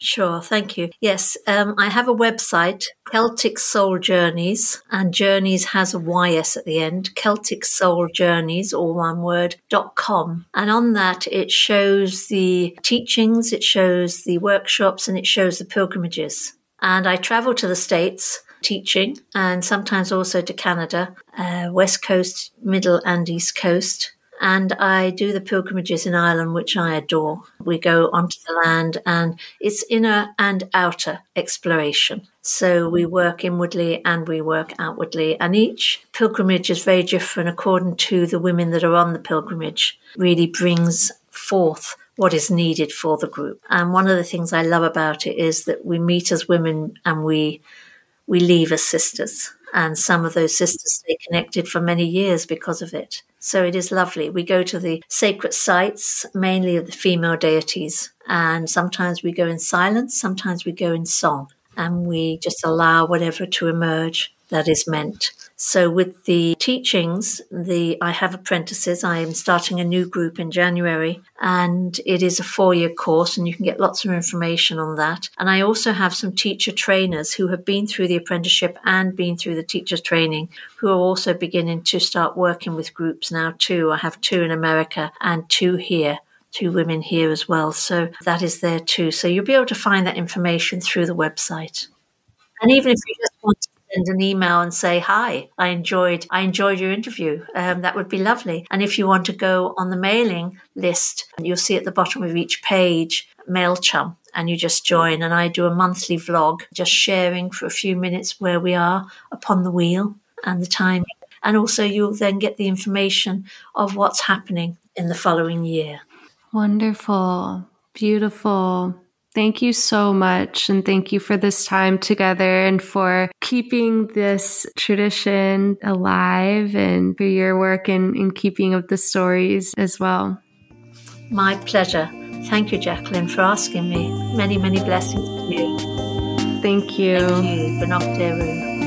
Sure, thank you. Yes, um, I have a website, Celtic Soul Journeys, and Journeys has a YS at the end, Celtic Soul Journeys, all one word, dot com. And on that, it shows the teachings, it shows the workshops, and it shows the pilgrimages. And I travel to the States teaching and sometimes also to Canada, uh, West Coast, Middle and East Coast and I do the pilgrimages in Ireland, which I adore. We go onto the land and it's inner and outer exploration. So we work inwardly and we work outwardly. And each pilgrimage is very different according to the women that are on the pilgrimage, really brings forth what is needed for the group. And one of the things I love about it is that we meet as women and we we leave as sisters. And some of those sisters stay connected for many years because of it. So it is lovely. We go to the sacred sites, mainly of the female deities, and sometimes we go in silence, sometimes we go in song, and we just allow whatever to emerge that is meant. So with the teachings, the I have apprentices. I am starting a new group in January and it is a four-year course and you can get lots of information on that. And I also have some teacher trainers who have been through the apprenticeship and been through the teacher's training who are also beginning to start working with groups now too. I have two in America and two here two women here as well. So that is there too. So you'll be able to find that information through the website. And even if you just want to send an email and say hi i enjoyed i enjoyed your interview. Um, that would be lovely. And if you want to go on the mailing list you'll see at the bottom of each page mailchimp and you just join. And i do a monthly vlog just sharing for a few minutes where we are upon the wheel and the timing and also you'll then get the information of what's happening in the following year. Wonderful. Beautiful Thank you so much. And thank you for this time together and for keeping this tradition alive and for your work in, in keeping of the stories as well. My pleasure. Thank you, Jaclyn, for asking me. Many, many blessings to you. Thank you. Thank you.